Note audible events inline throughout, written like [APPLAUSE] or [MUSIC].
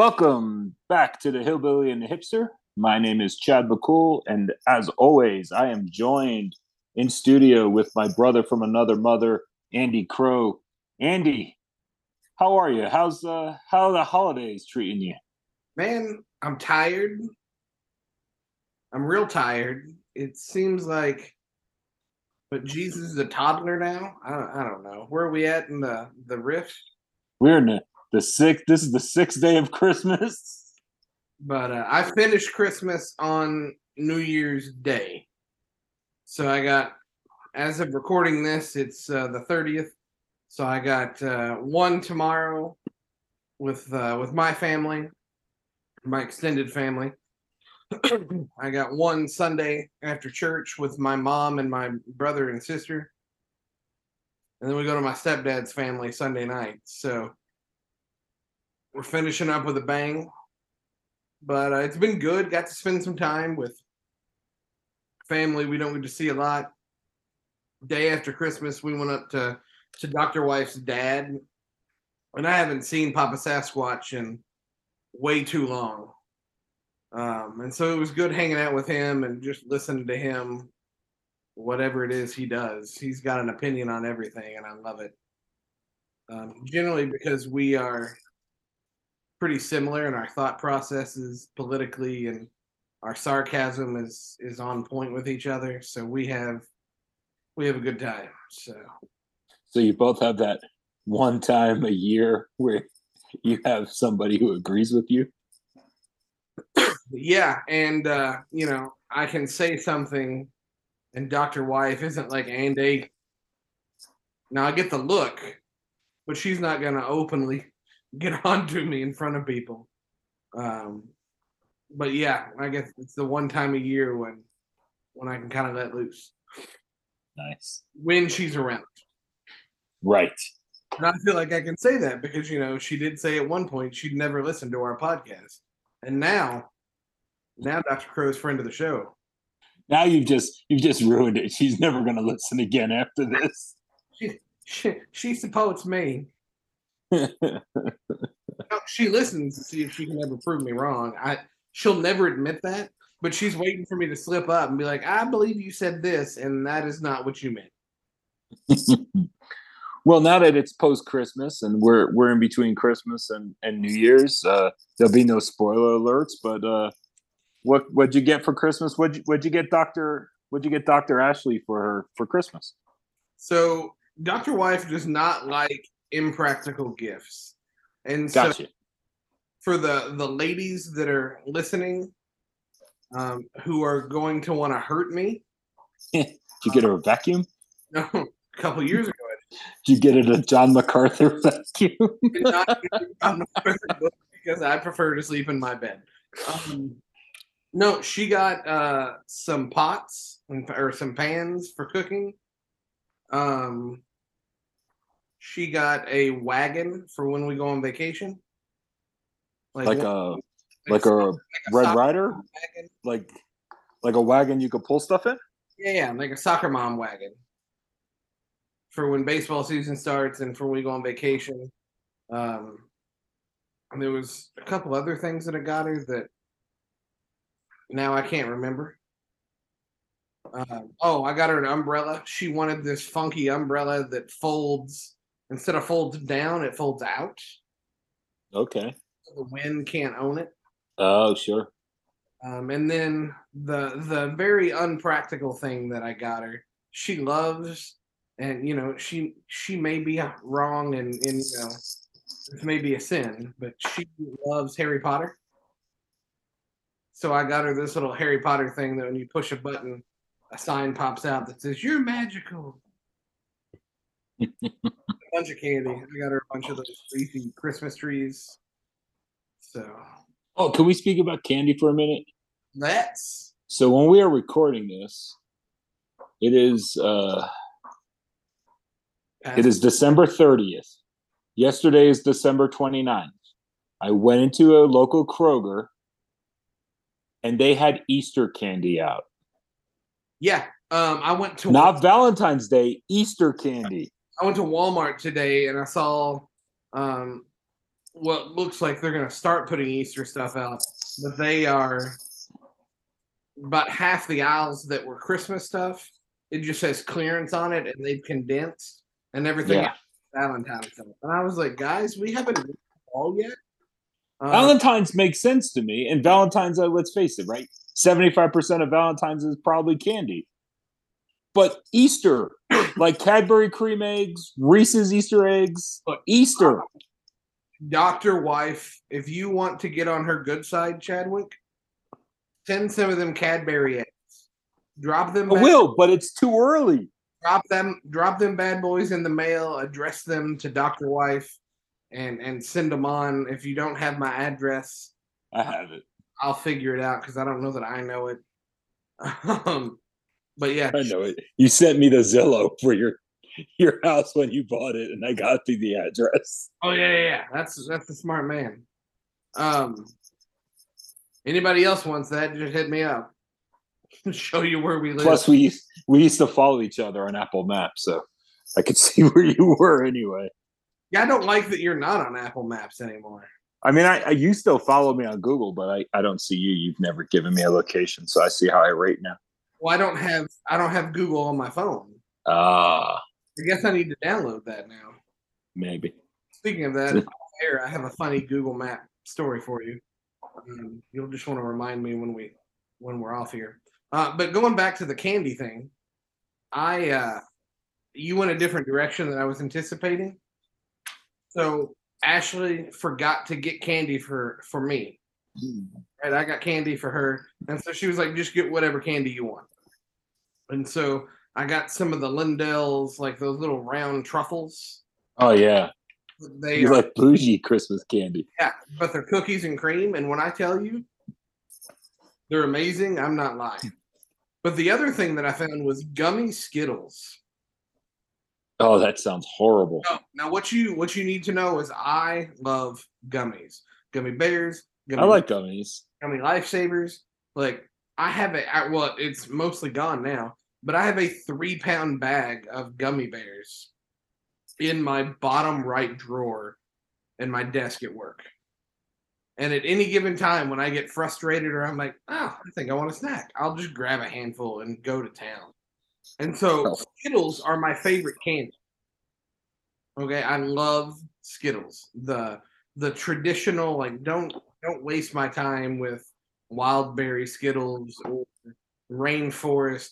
Welcome back to the Hillbilly and the Hipster. My name is Chad McCool, and as always, I am joined in studio with my brother from another mother, Andy Crow. Andy, how are you? How's uh how are the holidays treating you? Man, I'm tired. I'm real tired. It seems like, but Jesus is a toddler now. I don't, I don't know. Where are we at in the the rift? We're in the, the sixth. This is the sixth day of Christmas. But uh, I finished Christmas on New Year's Day, so I got. As of recording this, it's uh, the thirtieth. So I got uh, one tomorrow with uh, with my family, my extended family. [CLEARS THROAT] I got one Sunday after church with my mom and my brother and sister. And then we go to my stepdad's family Sunday night. So we're finishing up with a bang. But uh, it's been good. Got to spend some time with family we don't get to see a lot. Day after Christmas, we went up to, to Dr. Wife's dad. And I haven't seen Papa Sasquatch in way too long. Um, and so it was good hanging out with him and just listening to him, whatever it is he does. He's got an opinion on everything, and I love it. Um, generally, because we are pretty similar in our thought processes politically, and our sarcasm is is on point with each other. So we have we have a good time. So, so you both have that one time a year where you have somebody who agrees with you yeah, and uh, you know, I can say something, and Doctor Wife isn't like Andy. Now I get the look, but she's not gonna openly get [LAUGHS] onto me in front of people. Um, but yeah, I guess it's the one time a year when when I can kind of let loose. Nice. When she's around. Right. And I feel like I can say that because you know she did say at one point she'd never listen to our podcast, and now now Dr. Crow's friend of the show. Now you've just you've just ruined it. She's never going to listen again after this. [LAUGHS] She she, she supports me. She listens to see if she can ever prove me wrong. I she'll never admit that, but she's waiting for me to slip up and be like, "I believe you said this, and that is not what you meant." [LAUGHS] well, now that it's post Christmas and we're we're in between Christmas and and New Year's, uh, there'll be no spoiler alerts, but uh, what what'd you get for Christmas? What'd you, what'd you get, Doctor? What'd you get, Doctor Ashley for her for Christmas? So Doctor Wife does not like impractical gifts, and gotcha. so for the the ladies that are listening, um, who are going to want to hurt me, [LAUGHS] did you get her a vacuum? [LAUGHS] No, a couple years ago. Did you get it a [LAUGHS] John MacArthur vacuum? because I prefer to sleep in my bed. Um, no, she got uh, some pots and, or some pans for cooking. Um, she got a wagon for when we go on vacation. Like, like a like, a, like a Red Rider, wagon. like like a wagon you could pull stuff in. Yeah, yeah, like a soccer mom wagon for when baseball season starts and for when we go on vacation. Um, and there was a couple other things that I got her that now I can't remember. Um, oh, I got her an umbrella. She wanted this funky umbrella that folds instead of folds down, it folds out. Okay. So the wind can't own it. Oh, sure. Um, and then the the very unpractical thing that I got her, she loves, and you know, she she may be wrong, and and you know, this may be a sin, but she loves Harry Potter. So I got her this little Harry Potter thing that when you push a button, a sign pops out that says "You're magical." A bunch of candy. I got her a bunch of those leafy Christmas trees. So. Oh, can we speak about candy for a minute? Let's. So when we are recording this, it is uh, it is December 30th. Yesterday is December 29th. I went into a local Kroger and they had Easter candy out. Yeah, um, I went to not Valentine's Day, Easter candy. I went to Walmart today and I saw um, what looks like they're going to start putting Easter stuff out, but they are about half the aisles that were Christmas stuff. It just says clearance on it, and they've condensed, and everything Yeah. Valentine's stuff. And I was like, guys, we haven't all yet. Uh, Valentine's makes sense to me, and Valentine's, uh, let's face it, right? Seventy-five percent of Valentine's is probably candy. But Easter, like Cadbury cream eggs, Reese's Easter eggs, Easter. Doctor Wife, if you want to get on her good side, Chadwick, send some of them Cadbury eggs. Drop them. I back- will, but it's too early. drop them drop them bad boys in the mail address them to dr wife and and send them on if you don't have my address I have it. i'll figure it out because i don't know that i know it [LAUGHS] um but yeah I know it. You sent me the Zillow for your your house when you bought it, and I got you the address. oh yeah yeah, yeah that's that's a smart man um anybody else wants that just hit me up [LAUGHS] show you where we live Plus, we used, we used to follow each other on Apple Maps, so I could [LAUGHS] see where you were anyway. yeah i don't like that you're not on apple maps anymore I mean, I, I you still follow me on Google, but I, I don't see you. You've never given me a location, so I see how I rate now. Well i don't have i don't have google on my phone Ah, i guess i need to download that now maybe. Speaking of that, Hmm. air, I have a funny Google Map story for you. Um, you'll just want to remind me when we when we're off here. Uh, but going back to the candy thing, I uh, you went a different direction than I was anticipating. So Ashley forgot to get candy for for me. Right, I got candy for her, and so she was like, "Just get whatever candy you want." And so I got some of the Lindor's, like those little round truffles. Oh yeah, They are like bougie Christmas candy. Yeah, but they're cookies and cream, and when I tell you they're amazing, I'm not lying. But the other thing that I found was gummy Skittles. Oh, that sounds horrible. Oh, now what you what you need to know is I love gummies, gummy bears, gummy, I like gummies. gummy lifesavers. Like I have a I, well, it's mostly gone now, but I have a three pound bag of gummy bears in my bottom right drawer in my desk at work. And at any given time, when I get frustrated or I'm like, oh, I think I want a snack, I'll just grab a handful and go to town. And so Oh. Skittles are my favorite candy. Okay, I love Skittles. The the traditional like don't don't waste my time with wild berry Skittles or rainforest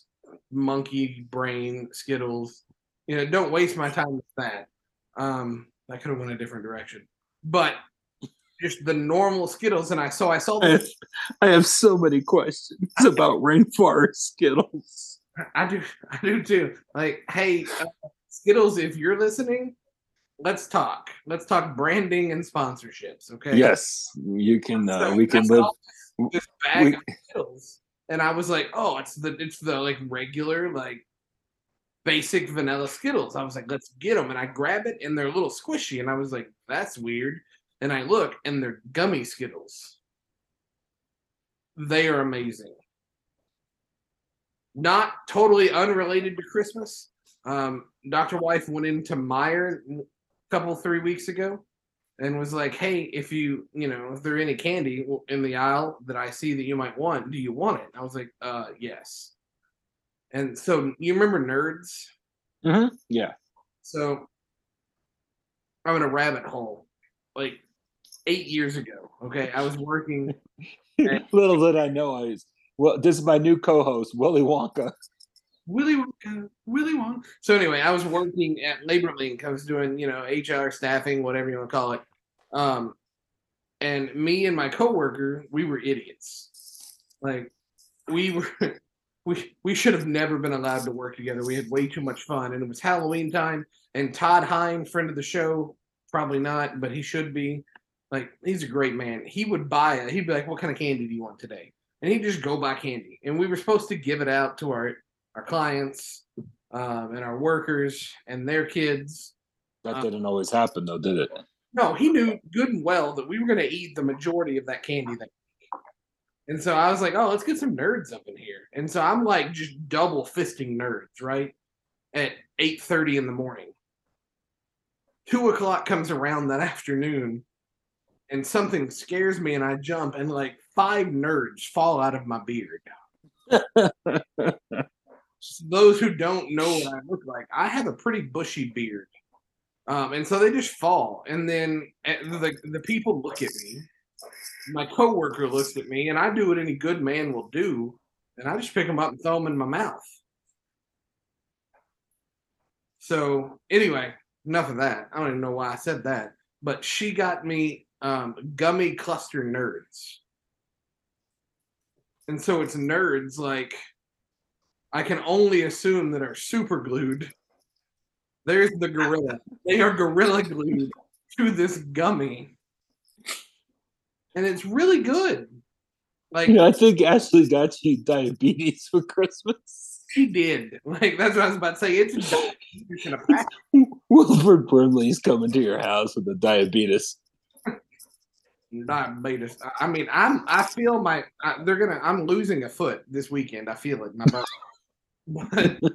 monkey brain Skittles. You know, don't waste my time with that. Um, I could have went a different direction, but just the normal Skittles. And I so I saw I have. I have so many questions about [LAUGHS] rainforest Skittles. I do, I do too. Like, hey, uh, Skittles, if you're listening, let's talk. Let's talk branding and sponsorships. Okay. Yes, you can. Uh, So we can live. This bag we- of Skittles, and I was like, oh, it's the it's the like regular like basic vanilla Skittles. I was like, let's get them, and I grab it, and they're a little squishy, and I was like, that's weird. And I look, and they're gummy Skittles. They are amazing. Not totally unrelated to Christmas. Um, Dr. Wife went into Meijer a couple three weeks ago and was like, "Hey, if you you know if there any candy in the aisle that I see that you might want, do you want it?" I was like, "Uh, yes." And so you remember Nerds? Mhm, Yeah. So I'm in a rabbit hole. Like eight years ago. Okay, I was working. [LAUGHS] Little did I know I was. Well, this is my new co-host, Willy Wonka. Willy Wonka, Willy Wonka. So anyway, I was working at Labor Link. I was doing, you know, HR staffing, whatever you want to call it. Um, and me and my coworker, we were idiots. Like we were, [LAUGHS] we we should have never been allowed to work together. We had way too much fun, and it was Halloween time. And Todd Hine, friend of the show, probably not, but he should be. Like he's a great man. He would buy it. He'd be like, "What kind of candy do you want today?" And he'd just go buy candy. And we were supposed to give it out to our our clients um, and our workers and their kids. That Uh, didn't always happen, though, did it? No, he knew good and well that we were going to eat the majority of that candy that week. And so I was like, oh, let's get some nerds up in here. And so I'm like just double fisting nerds, right? At 8.30 in the morning. Two o'clock comes around that afternoon. and something scares me and I jump and like five nerds fall out of my beard. [LAUGHS] Those who don't know what I look like, I have a pretty bushy beard. Um, and so they just fall. And then eh, the, the people look at me. My coworker looks at me, and I do what any good man will do. And I just pick them up and throw them in my mouth. So, anyway, enough of that. I don't even know why I said that. But she got me um, gummy cluster nerds. And so it's nerds like I can only assume that are super glued. There's the gorilla. They are gorilla glued to this gummy. And it's really good. Like I think Ashley got you diabetes for Christmas. she did. Like that's what I was about to say. It's [LAUGHS] diabetes in a. Wilford Brimley's coming to your house with a diabetes. diabetes. I- mean, I'm. I feel my. I, they're gonna. I'm losing a foot this weekend. I feel it. My [LAUGHS] butt. but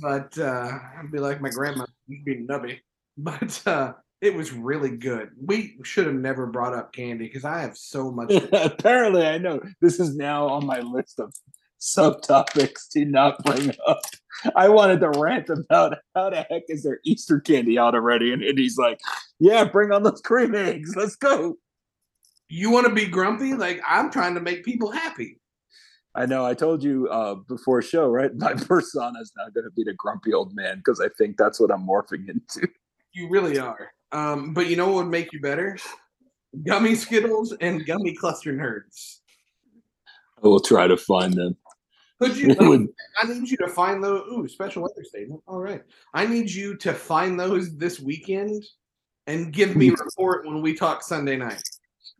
but uh, I'd be like my grandma, she'd be nubby. [LAUGHS] But uh, it was really good. We should have never brought up candy because I have so much. [LAUGHS] Apparently, I know this is now on my list of subtopics to not bring up. I wanted to rant about how the heck is there Easter candy out already, and, and he's like, "Yeah, bring on those cream eggs. Let's go." you want to be grumpy? Like I'm trying to make people happy. I know. I told you uh, before show, right? [LAUGHS] My persona is now going to be the grumpy old man because I think that's what I'm morphing into. You really are. Um, but you know what would make you better? Gummy Skittles and gummy cluster nerds. I will try to find them. Could you? [LAUGHS] Would- I need you to find those. Ooh, special weather statement. All right. I need you to find those this weekend and give me a report when we talk Sunday night.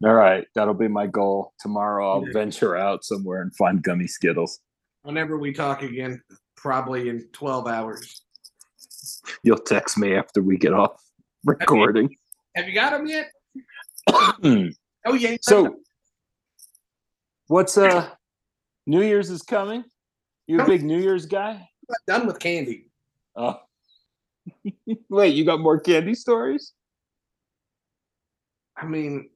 All right, that'll be my goal. Tomorrow, I'll venture out somewhere and find gummy Skittles. Whenever we talk again, probably in 12 hours. You'll text me after we get off recording. Have you got them yet? [CLEARS THROAT] Oh, yeah. so, what's uh, New Year's is coming. You a big New Year's guy? I'm done with candy. Oh, [LAUGHS] wait, you got more candy stories? I mean,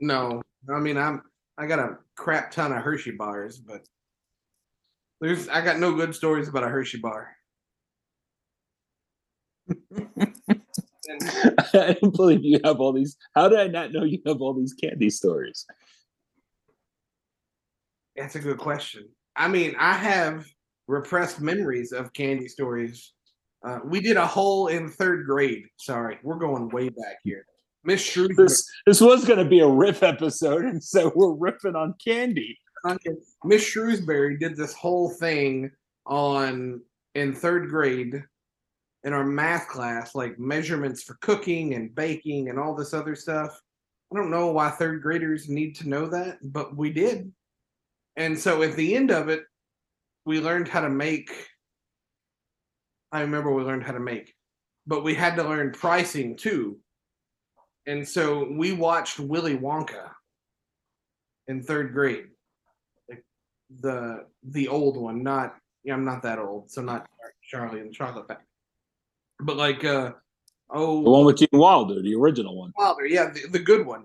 no. I mean, I'm I got a crap ton of Hershey bars, but there's I got no good stories about a Hershey bar. And [LAUGHS] I don't believe you have all these. How did I not know you have all these candy stories? that's a good question. I mean, I have repressed memories of candy stories. Uh, we did a whole in third grade. Sorry, we're going way back here. Miss Shrewsbury, This this was going to be a riff episode, and so we're riffing on candy. Miss Shrewsbury did this whole thing on in third grade in our math class, like measurements for cooking and baking and all this other stuff. I don't know why third graders need to know that, but we did. And so at the end of it, we learned how to make. I remember we learned how to make, but we had to learn pricing too. And so we watched Willy Wonka in third grade the the old one, not yeah, I'm not that old, so not Charlie and the Chocolate Factory, but like uh oh The one with Gene Wilder, the original one. Wilder, yeah, the, the good one.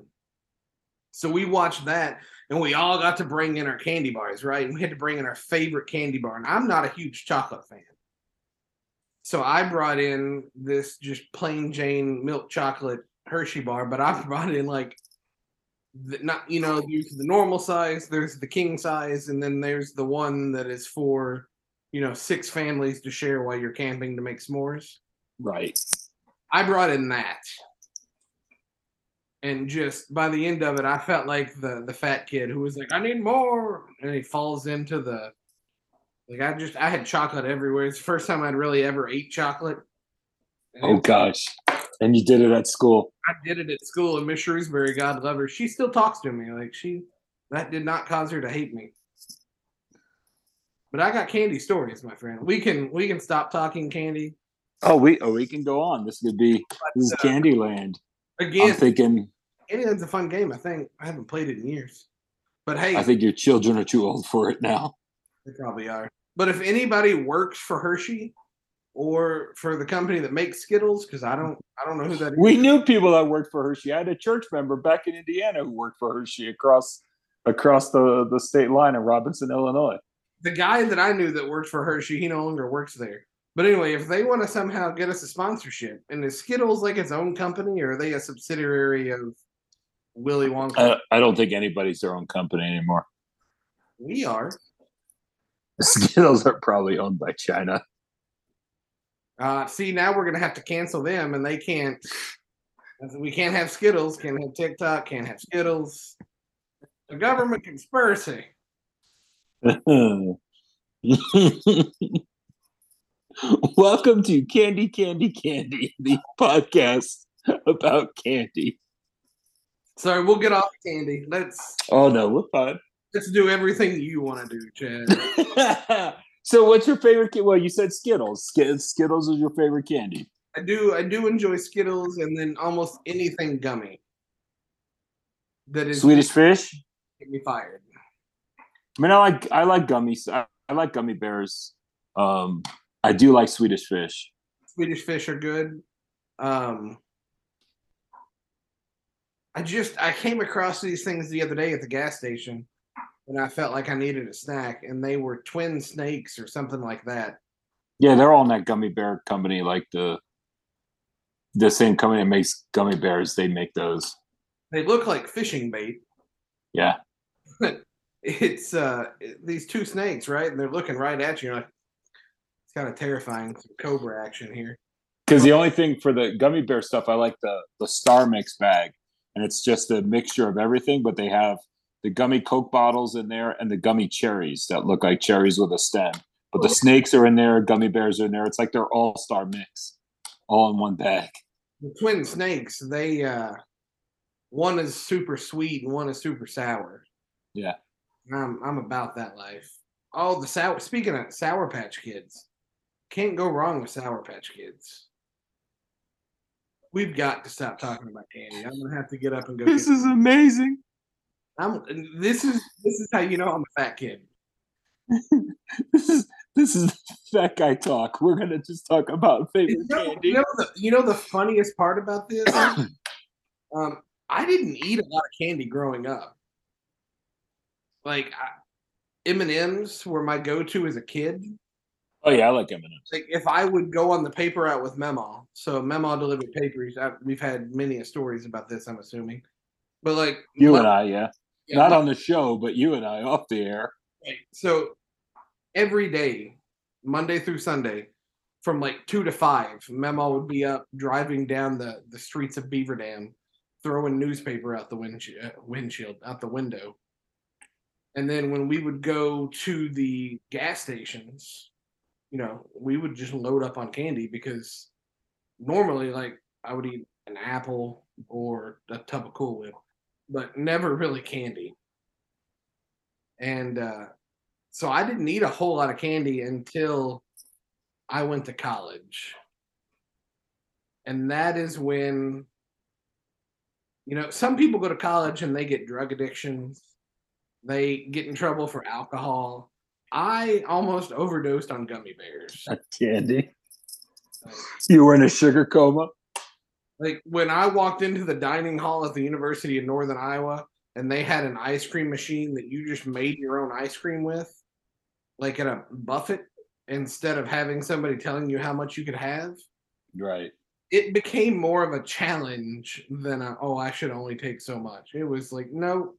So we watched that, and we all got to bring in our candy bars, right? And we had to bring in our favorite candy bar. And I'm not a huge chocolate fan, so I brought in this just plain Jane milk chocolate Hershey bar, but I brought in like the, not you know there's the normal size, there's the king size, and then there's the one that is for you know six families to share while you're camping to make s'mores. Right. I brought in that. And just by the end of it, I felt like the the fat kid who was like, I need more. And he falls into the like I just I had chocolate everywhere. It's the first time I'd really ever ate chocolate. And Oh gosh. And you did it at school. I did it at school and Miss Shrewsbury, God love her, she still talks to me. Like she that did not cause her to hate me. But I got candy stories, my friend. We can we can stop talking candy. Oh, we oh we can go on. This could be this is uh, Candyland. I'm Again, thinking Candyland's a fun game. I think I haven't played it in years. But hey, I think your children are too old for it now. They probably are. But if anybody works for Hershey or for the company that makes Skittles because I don't I don't know who that is. We knew people that worked for Hershey. I had a church member back in Indiana who worked for Hershey across across the, the state line in Robinson, Illinois. The guy that I knew that worked for Hershey, he no longer works there. But anyway, if they want to somehow get us a sponsorship, and is Skittles like its own company, or are they a subsidiary of Willy Wonka? I, I don't think anybody's their own company anymore. we are. [LAUGHS] Skittles are probably owned by China. Uh, see, now we're gonna have to cancel them, and they can't. We can't have Skittles. Can't have TikTok. Can't have Skittles. A government conspiracy. [LAUGHS] Welcome to Candy, Candy, Candy, the podcast about candy. Sorry, we'll get off candy. Let's Oh no, we're fine. let's do everything you want to do, Chad. [LAUGHS] so, what's your favorite? Well, you said Skittles. Skittles is your favorite candy. I do I do enjoy Skittles and then almost anything gummy. That is Swedish fish. get me fired. I mean, I like I like gummies. I, I like gummy bears. Um, I do like Swedish fish. Swedish fish are good. Um I just I came across these things the other day at the gas station and I felt like I needed a snack and they were twin snakes or something like that. Yeah, they're all in that gummy bear company, like the the same company that makes gummy bears. They make those. They look like fishing bait. Yeah, [LAUGHS] It's uh these two snakes, right? And they're looking right at you. You're like it's kind of terrifying. Some cobra action here. because the only thing for the gummy bear stuff, I like the the Star Mix bag, and it's just a mixture of everything. But they have the gummy Coke bottles in there and the gummy cherries that look like cherries with a stem. But the snakes are in there, gummy bears are in there. It's like they're all Star Mix, all in one bag. the twin snakes they uh one is super sweet and one is super sour Yeah. i'm i'm about that life oh the sour speaking of sour patch kids can't go wrong with sour patch kids we've got to stop talking about candy i'm gonna have to get up and go This is amazing. I'm, this is this is how you know i'm a fat kid [LAUGHS] This is this is [LAUGHS] fat guy talk. We're gonna just talk about favorite you know, candy. you know the you know the funniest part about this [CLEARS THROAT] um i didn't eat a lot of candy growing up like m&ms were my go-to as a kid Oh yeah, I like M&M's. like if i would go on the paper route with memo so memo delivered papers I, we've had many stories about this i'm assuming but like You my- and I, yeah. Yeah, Not on the show, but you and I off the air. Right. So every day, Monday through Sunday, from like two to five, Memo would be up driving down the, the streets of Beaver Dam, throwing newspaper out the windshield, uh, windshield out the window. And then when we would go to the gas stations, you know, we would just load up on candy because normally, like, I would eat an apple or a tub of Cool Whip, but never really candy. And uh, so I didn't eat a whole lot of candy until I went to college. And that is when, you know, some people go to college and they get drug addictions, they get in trouble for alcohol. I almost overdosed on gummy bears. Candy. You were in a sugar coma. Like when I walked into the dining hall at the University of Northern Iowa and they had an ice cream machine that you just made your own ice cream with, like at a buffet, instead of having somebody telling you how much you could have, Right. it became more of a challenge than a, oh, I should only take so much. It was like, no,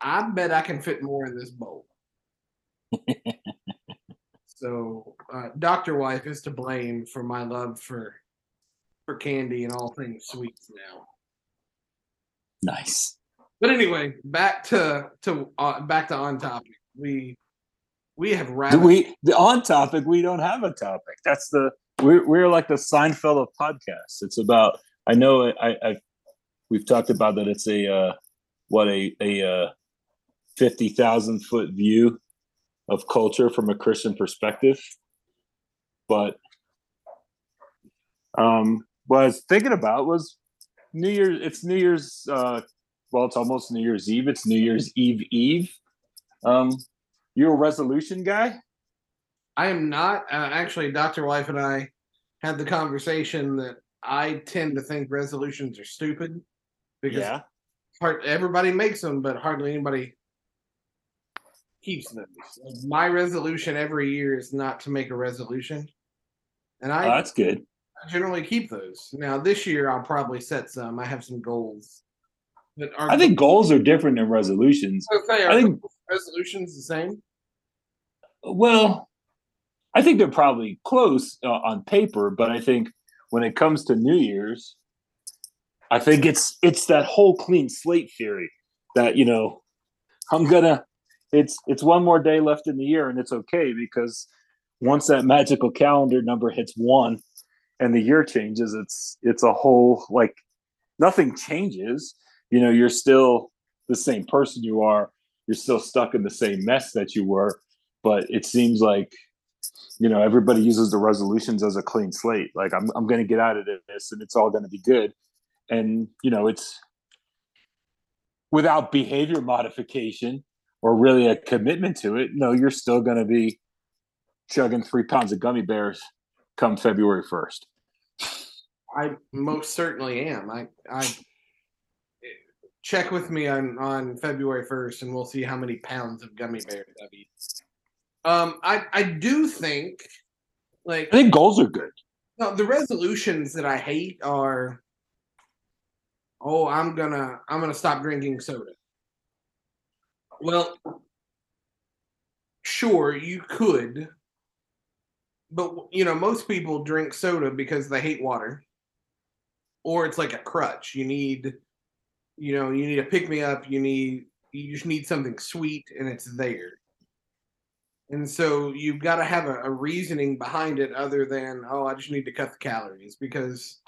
I bet I can fit more in this bowl. [LAUGHS] so, uh, Doctor Wife is to blame for my love for for candy and all things sweets now. Nice. But anyway, back to to uh, back to on topic. We we have rabbit. we the on topic? We don't have a topic. That's the we're we're like the Seinfeld of podcasts. It's about. I know. I I we've talked about that. It's a uh, what a a uh, fifty thousand foot view of culture from a Christian perspective. But um, was thinking about was New Year's. It's New Year's. Uh, well, it's almost New Year's Eve. It's New Year's Eve Eve. Um, you a resolution guy? I am not. Uh, actually, Dr. Wife and I had the conversation that I tend to think resolutions are stupid because Yeah. hard, everybody makes them, but hardly anybody keeps them. My resolution every year is not to make a resolution, and Oh, I that's good. Generally keep those. Now, this year I'll probably set some. I have some goals. But are I think goals are different than resolutions. okay, are I think resolutions the same? Well, I think they're probably close uh, on paper, but I think when it comes to New Year's, I think it's it's that whole clean slate theory that you know I'm gonna it's it's one more day left in the year and it's okay because once that magical calendar number hits one and the year changes, it's it's a whole like nothing changes. You know, you're still the same person you are. You're still stuck in the same mess that you were but it seems like you know everybody uses the resolutions as a clean slate like i'm, I'm going to get out of this and it's all going to be good and you know it's without behavior modification or really a commitment to it no you're still going to be chugging three pounds of gummy bears come february 1st I most certainly am. I I check with me on on February first, and we'll see how many pounds of gummy bears I've eaten. Um, I I do think like i think goals are good no, the resolutions that I hate are oh I'm gonna I'm gonna stop drinking soda. Well, sure you could, but you know most people drink soda because they hate water, or it's like a crutch. You need, you know, you need a pick me up. You need you just need something sweet, and it's there. And so you've got to have a, a reasoning behind it other than, oh, I just need to cut the calories because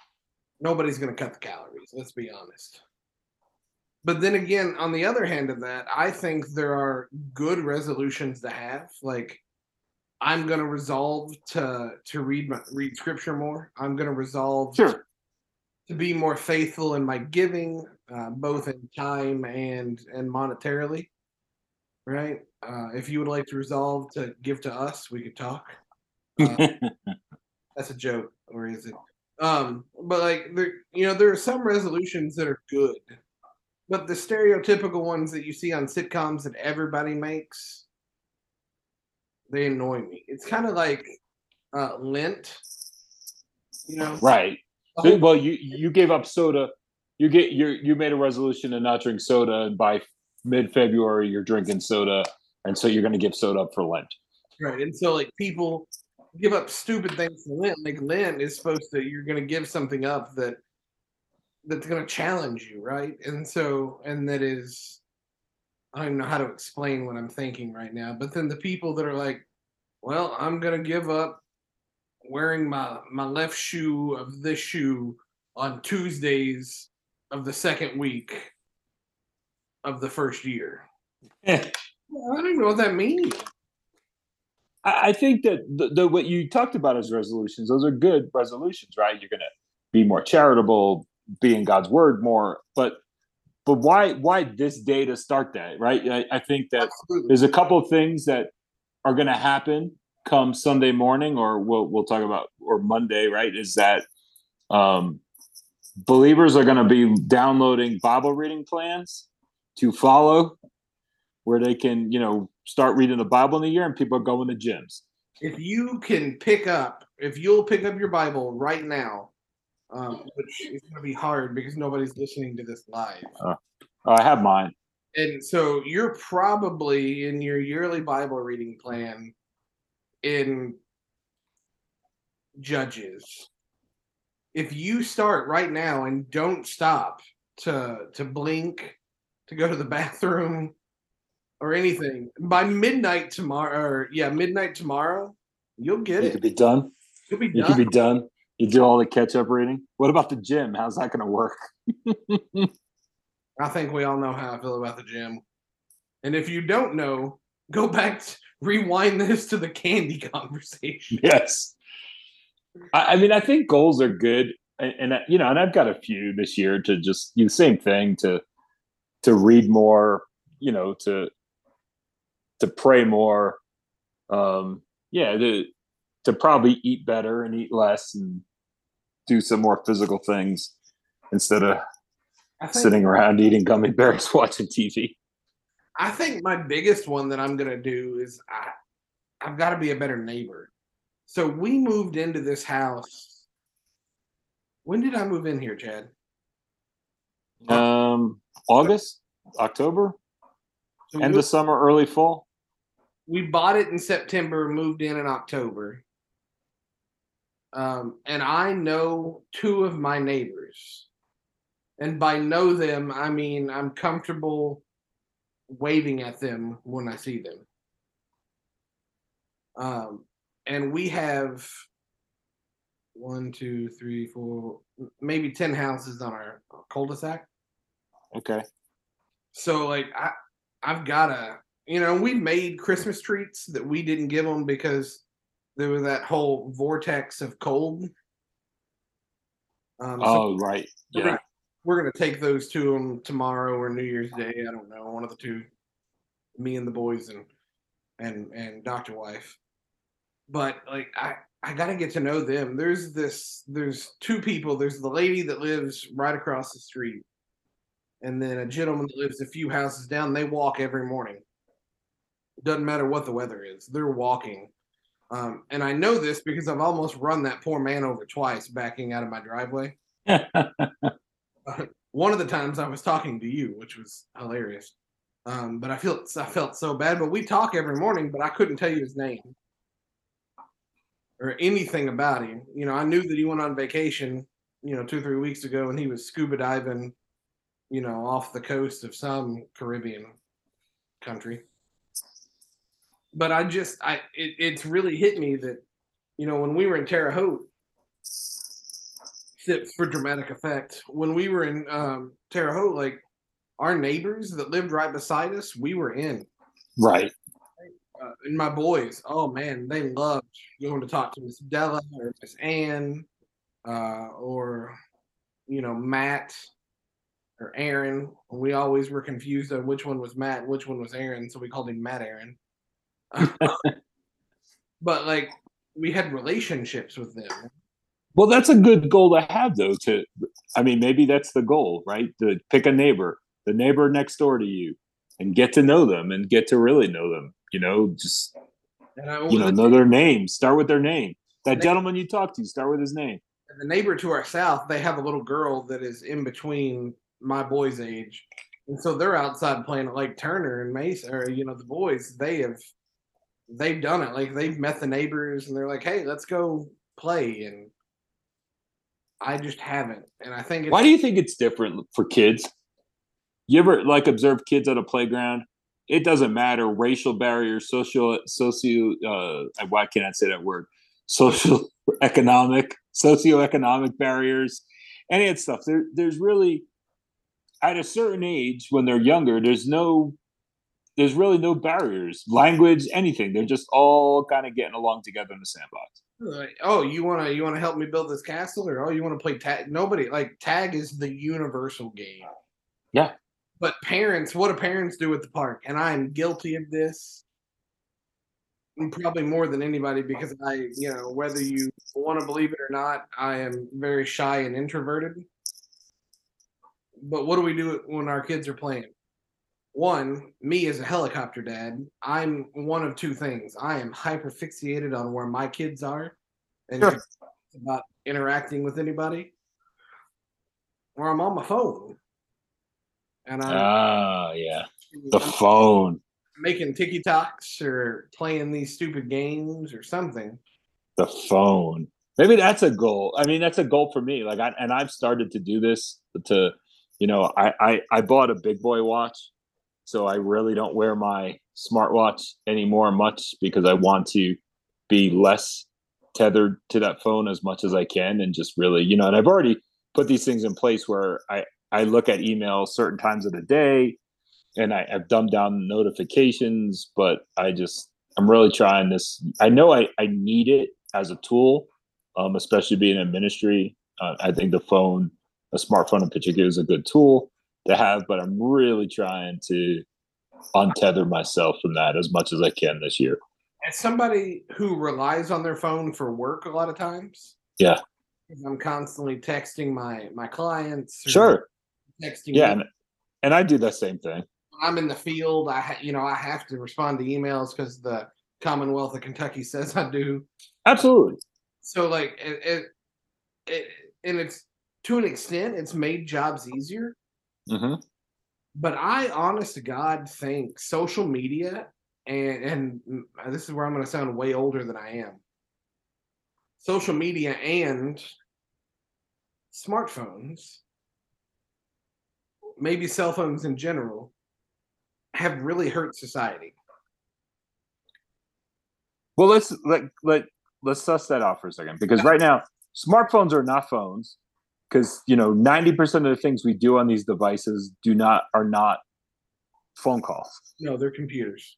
nobody's going to cut the calories. Let's be honest. But then again, on the other hand of that, I think there are good resolutions to have. Like, I'm going to resolve to to read my, read scripture more. I'm going to resolve sure to be more faithful in my giving, uh, both in time and and monetarily. Right. Uh, if you would like to resolve to give to us, we could talk. [LAUGHS] Uh, that's a joke, or is it? Um, but like there, you know, there are some resolutions that are good, but the stereotypical ones that you see on sitcoms that everybody makes, they annoy me. It's kind of like uh, Lent. You know, right well you you gave up soda you get you you made a resolution to not drink soda and by mid-february you're drinking soda and so you're going to give soda up for lent Right. And so like people give up stupid things for Lent. Like Lent is supposed to you're gonna give something up that that's gonna challenge you, right? And so and that is I don't even know how to explain what I'm thinking right now. But then the people that are like, well, I'm gonna give up wearing my my left shoe of this shoe on Tuesdays of the second week of the first year. Eh, I don't even know what that means. I, I think that the, the what you talked about as resolutions those are good resolutions right you're going to be more charitable be in god's word more but but why why this day to start that right i, I think that Absolutely. there's a couple of things that are going to happen come Sunday morning, or we'll we'll talk about or Monday, right? Is that um, believers are going to be downloading Bible reading plans to follow, where they can you know start reading the Bible in the year, and people are going to gyms. if you can pick up, if you'll pick up your Bible right now, um, which is going to be hard because nobody's listening to this live. I have mine. And so you're probably in your yearly Bible reading plan in Judges. If you start right now and don't stop to to blink, to go to the [LAUGHS] bathroom, or anything by midnight tomorrow, or yeah, midnight tomorrow, you'll get You it. could be done. You'll be You done. could be done. You do all the catch up reading. What about the gym? How's that going to work? [LAUGHS] I think we all know how I feel about the gym. And if you don't know, go back, to, rewind this to the candy [LAUGHS] conversation. yes. I, I mean, I think goals are good, and, and I- you know, and I've got a few this year to just you same thing to to read more, you know, to to pray more, um, yeah, to to probably eat better and eat less and do some more physical things instead of sitting around eating gummy bears [LAUGHS] watching TV. I think my biggest one that I'm gonna do is I I've got to be a better neighbor. So we moved into this house. When did I move in here, Chad? Um, August, October, So end of summer, early fall. we bought it in September, moved in in October. Um, and I know two of my neighbors. And by know them, I mean I'm comfortable waving at them when I see them. Um, and we have one, two, three, four, maybe 10 houses on our cul-de-sac. Okay. So like I I've got to you know we made Christmas treats that we didn't give them because there was that whole vortex of cold. Um, so Oh, right. we're, Yeah. gonna, we're gonna take those to them tomorrow or New Year's Day. I don't know, one of the two. Me and the boys and and and Doctor Wife. But like I I gotta get to know them. There's this there's two people. There's the lady that lives right across the street, and then a gentleman that lives a few houses down. They walk every morning. Doesn't matter what the weather is. They're walking. Um, and I know this because I've almost run that poor man over twice backing out of my driveway [LAUGHS] one of the times I was talking to you, which was hilarious. Um, but I feel I felt so bad. But we talk every morning, but I couldn't tell you his name or anything about him. You know, I knew that he went on vacation, you know, two or three weeks ago, and he was scuba diving, you know, off the coast of some Caribbean country. But I just, I it, it's really hit me that, you know, when we were in Terre Haute, for dramatic effect. When we were in um, Terre Haute, like our neighbors that lived right beside us, we were in. right. Uh, and my boys, oh man, they loved going to talk to Miss Della or Miss Ann, uh, or you know Matt or Aaron. We always were confused on which one was Matt, which one was Aaron, so we called him Matt Aaron. [LAUGHS] but like we had relationships with them. Well, that's a good goal to have, though. To, I mean, maybe that's the goal, right? To pick a neighbor, the neighbor next door to you, and get to know them and get to really know them. You know, just you know, know their name. Start with their name. That gentleman you talked to, start with his name. And the neighbor to our south, they have a little girl that is in between my boys' age, and so they're outside playing at Lake Turner and Mason, or you know, the boys. They have, they've done it. Like they've met the neighbors, and they're like, "Hey, let's go play." And I just haven't, and I think it's, Why do you think it's different for kids? You ever like observe kids at a playground? It doesn't matter racial barriers, social, socio. Uh, why can't I say that word? Social, [LAUGHS] economic, socioeconomic barriers, any of that stuff. There, there's really at a certain age when they're younger. There's no, there's really no barriers, language, anything. They're just all kind of getting along together in the sandbox. like, oh, you want to you want to help me build this castle, or oh, you want to play tag? Nobody like tag is the universal game. Yeah. But parents, what do parents do at the park? And I am guilty of this. Probably more than anybody because I, you know, whether you want to believe it or not, I am very shy and introverted. But what do we do when our kids are playing? One, me as a helicopter dad, I'm one of two things. I am hyper fixated on where my kids are and Sure. about interacting with anybody, or I'm on my phone and I'm, Ah, yeah, the I'm [LAUGHS] phone. making TikToks or playing these stupid games or something. the phone maybe that's a goal i mean that's a goal for me like I, and i've started to do this to you know I, I i bought a big boy watch so i really don't wear my smartwatch anymore much because i want to be less tethered to that phone as much as i can and just really you know and i've already put these things in place where i i look at email certain times of the day and I, i've dumbed down notifications but i just i'm really trying this i know i i need it as a tool, um, especially being in ministry. Uh, I think the phone, a smartphone in particular, is a good tool to have, but I'm really trying to untether myself from that as much as I can this year. as somebody who relies on their phone for work a lot of times. Yeah. I'm constantly texting my my clients. Sure. Texting. Yeah, and, and I do the same thing. I'm in the field. I ha- you know I have to respond to emails because the Commonwealth of Kentucky [LAUGHS] says I do. Absolutely. So like it, it, it and it's to an extent it's made jobs easier. Hmm But I, honest to God, think social media and and this is where I'm going to sound way older than I am. Social media and smartphones, maybe cell phones in general, have really hurt society. Well, let's let let let's suss that out for a second because right now smartphones are not phones because you know ninety percent of the things we do on these devices do not are not phone calls. No, they're computers.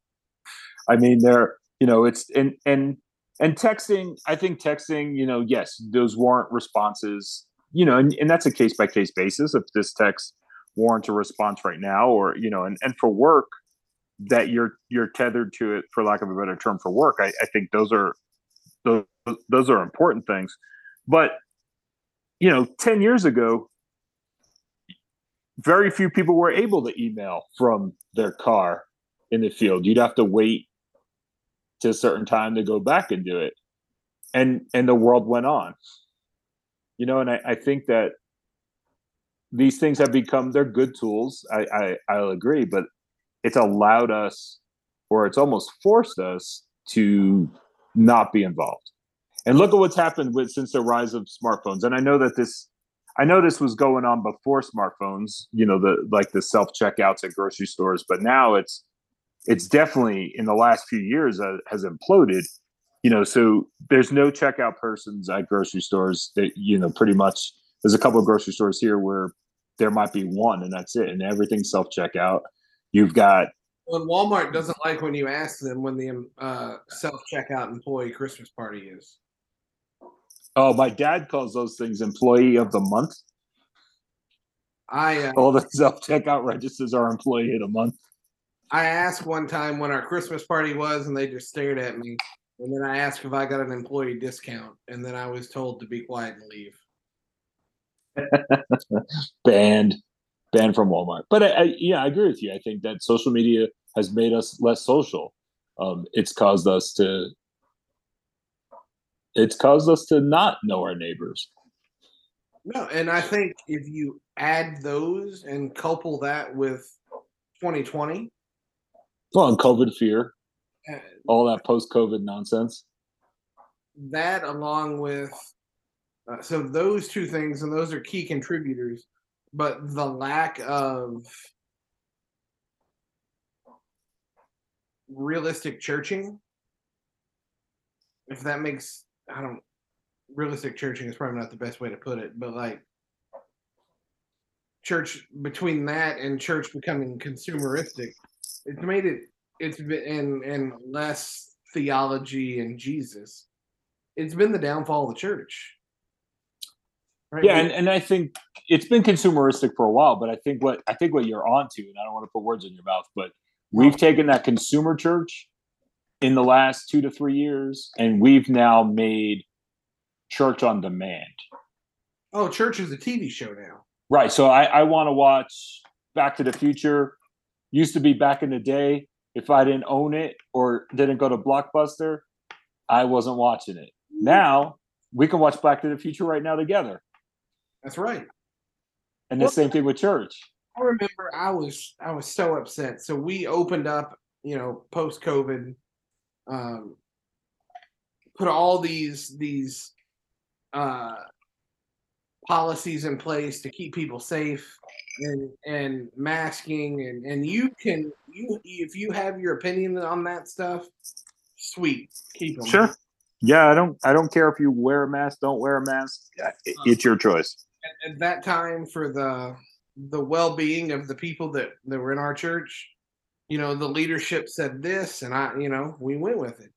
I mean, they're you know it's and and and texting. I think texting. You know, yes, those warrant responses. You know, and, and that's a case by case basis. If this text warrants a response right now, or you know, and and for work that you're you're tethered to it, for lack of a better term, for work. I, I think those are those those are important things. But you know, ten years ago, very few people were able to email from their car in the field. You'd have to wait to a certain time to go back and do it. And and the world went on. You know, and I, I think that these things have become they're good tools. I, I I'll agree, but it's allowed us or it's almost forced us to not be involved. And look at what's happened with since the rise of smartphones. And I know that this I know this was going on before smartphones, you know, the like the self checkouts at grocery stores, but now it's it's definitely in the last few years uh, has imploded. You know, so there's no checkout persons at grocery stores. That you know, pretty much there's a couple of grocery stores here where there might be one, and that's it, and everything's self checkout. You've got Well, Walmart doesn't like when you ask them when the uh, self checkout employee Christmas party is. Oh, my dad calls those things employee of the month. I uh, All the [LAUGHS] self checkout registers are employee of the month. I asked one time when our Christmas party was, and they just stared at me. And then I asked if I got an employee discount, and then I was told to be quiet and leave. [LAUGHS] banned banned from walmart but I, I yeah i agree with you i think that social media has made us less social um it's caused us to it's caused us to not know our neighbors. No, and I think if you add those and couple that with 2020, well and covid fear. Uh, all that post-covid nonsense. That along with uh, so those two things, and those are key contributors, but the lack of realistic churching, if that makes I don't realistic churching is probably not the best way to put it, but like church between that and church becoming consumeristic, it's made it it's been and and less theology and Jesus. It's been the downfall of the church. Right? yeah and, and i think it's been consumeristic for a while but i think what i think what you're onto and i don't want to put words in your mouth but we've taken that consumer church in the last two to three years and we've now made church on demand oh, church is a TV show now. Right. So I, I want to watch Back to the Future. Used to be back in the day, if I didn't own it or didn't go to Blockbuster, I wasn't watching it. Now we can watch Back to the Future right now together. That's right. And the Well- same thing with church. I remember I was I was so upset. So we opened up, you know, post COVID, um, put all these these uh, policies in place to keep people safe and and masking and and you can you if you have your opinion on that stuff, sweet, keep them. Yeah, I don't I don't care if you wear a mask, don't wear a mask. It- It's your choice. At, at that time, for the the well being of the people that that were in our church, you know, the leadership said this, and I, you know, we went with it.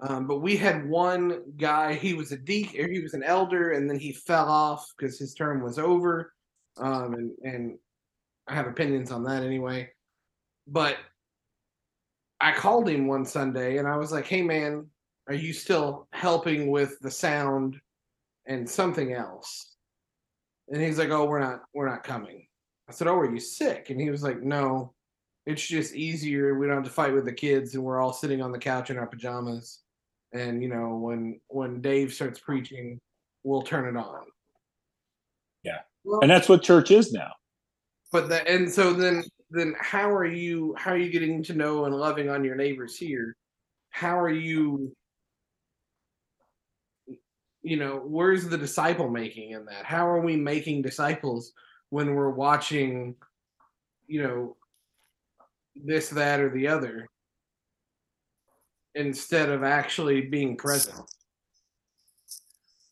Um, but we had one guy, he was a deacon, he was an elder, and then he fell off because his term was over. Um, and, and I have opinions on that anyway. But I called him one Sunday and I was like, "Hey man, are you still helping with the sound and something else?" And he's like, "Oh, we're not we're not coming." I said, "Oh, are you sick?" And he was like, "No, it's just easier. We don't have to fight with the kids, and we're all sitting on the couch in our pajamas. And you know, when when Dave starts preaching, we'll turn it on." Yeah, Well, and that's what church is now. but that and so then then how are you how are you getting to know and loving on your neighbors here how are you you know where's the disciple making in that how are we making disciples when we're watching you know this that or the other instead of actually being present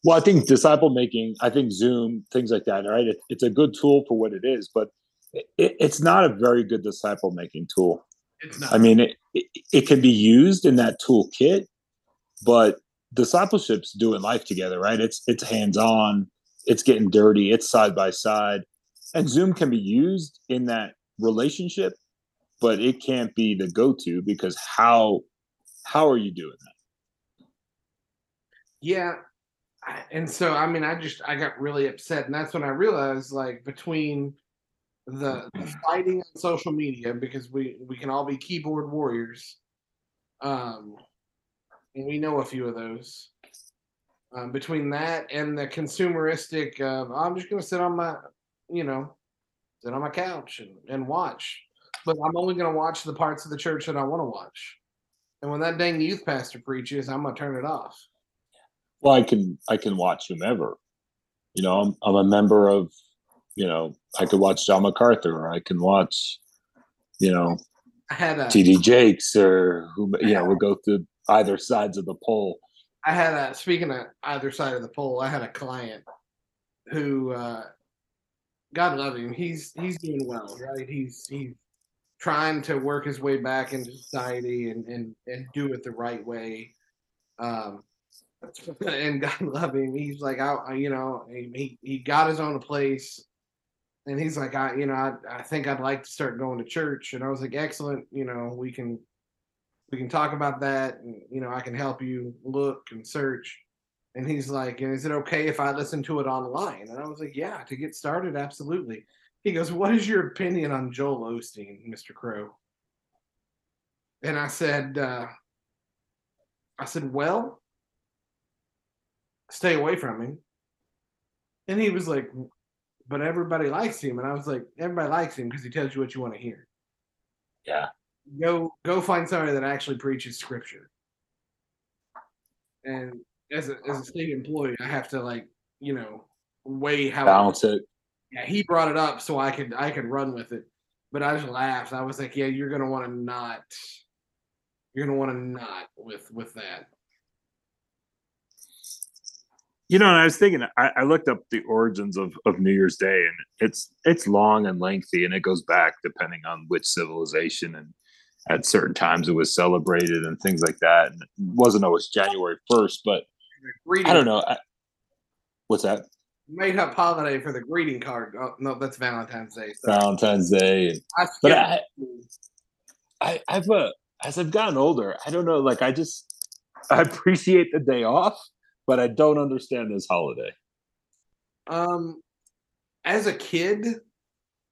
Well, I think disciple making, I think Zoom, things like that, right? It, it's a good tool for what it is, but it, it's not a very good disciple making tool. it's not I mean, it, it, it can be used in that toolkit, but discipleship's doing life together, right? It's it's hands on, it's getting dirty, it's side by side, and Zoom can be used in that relationship, but it can't be the go to because how how are you doing that? Yeah. And so, I mean, I just, I got really upset. And that's when I realized, like, between the, the fighting on social media, because we, we can all be keyboard warriors. Um, and we know a few of those. Um, between that and the consumeristic, uh, I'm just going to sit on my, you know, sit on my couch and, and watch. But I'm only going to watch the parts of the church that I want to watch. And when that dang youth pastor preaches, I'm going to turn it off. Well, I can I can watch whomever. You know, I'm I'm a member of, you know, I could watch John MacArthur or I can watch, you know, I had a, TD Jakes or who you know, we'll go through either sides of the pole. I had a speaking of either side of the pole, I had a client who uh God love him, he's he's doing well, right? He's he's trying to work his way back into society and and, and do it the right way. Um [LAUGHS] and God [LAUGHS] love him. He's like I you know, he he got his own place. And he's like I you know, I, I think I'd like to start going to church. And I was like excellent, you know, we can we can talk about that. And you know i can help you look and search. And he's like and is it okay if i listen to it online? And i was like yeah to get started absolutely he goes what is your opinion on joel osteen mr crow and i said uh i said well stay away from him and he was like but everybody likes him and i was like everybody likes him because he tells you what you want to hear Yeah. go go find somebody that actually preaches scripture. And as a as a state employee, I have to like you know weigh how Balance it. Yeah, he brought it up so I could I could run with it. But I just laughed. I was like, yeah, you're gonna want to not you're gonna want to not with with that. You know, and I was thinking, I, I looked up the origins of, of New Year's Day, and it's it's long and lengthy, and it goes back depending on which civilization, and at certain times it was celebrated and things like that. And it wasn't always January first, but I don't know. I, what's that? Made up holiday for the greeting card. Oh no, that's Valentine's Day. Sorry. Valentine's Day. I but I, I, I've uh, as I've gotten older, I don't know. Like I just [LAUGHS] I appreciate the day off, but I don't understand this holiday. Um, as a kid,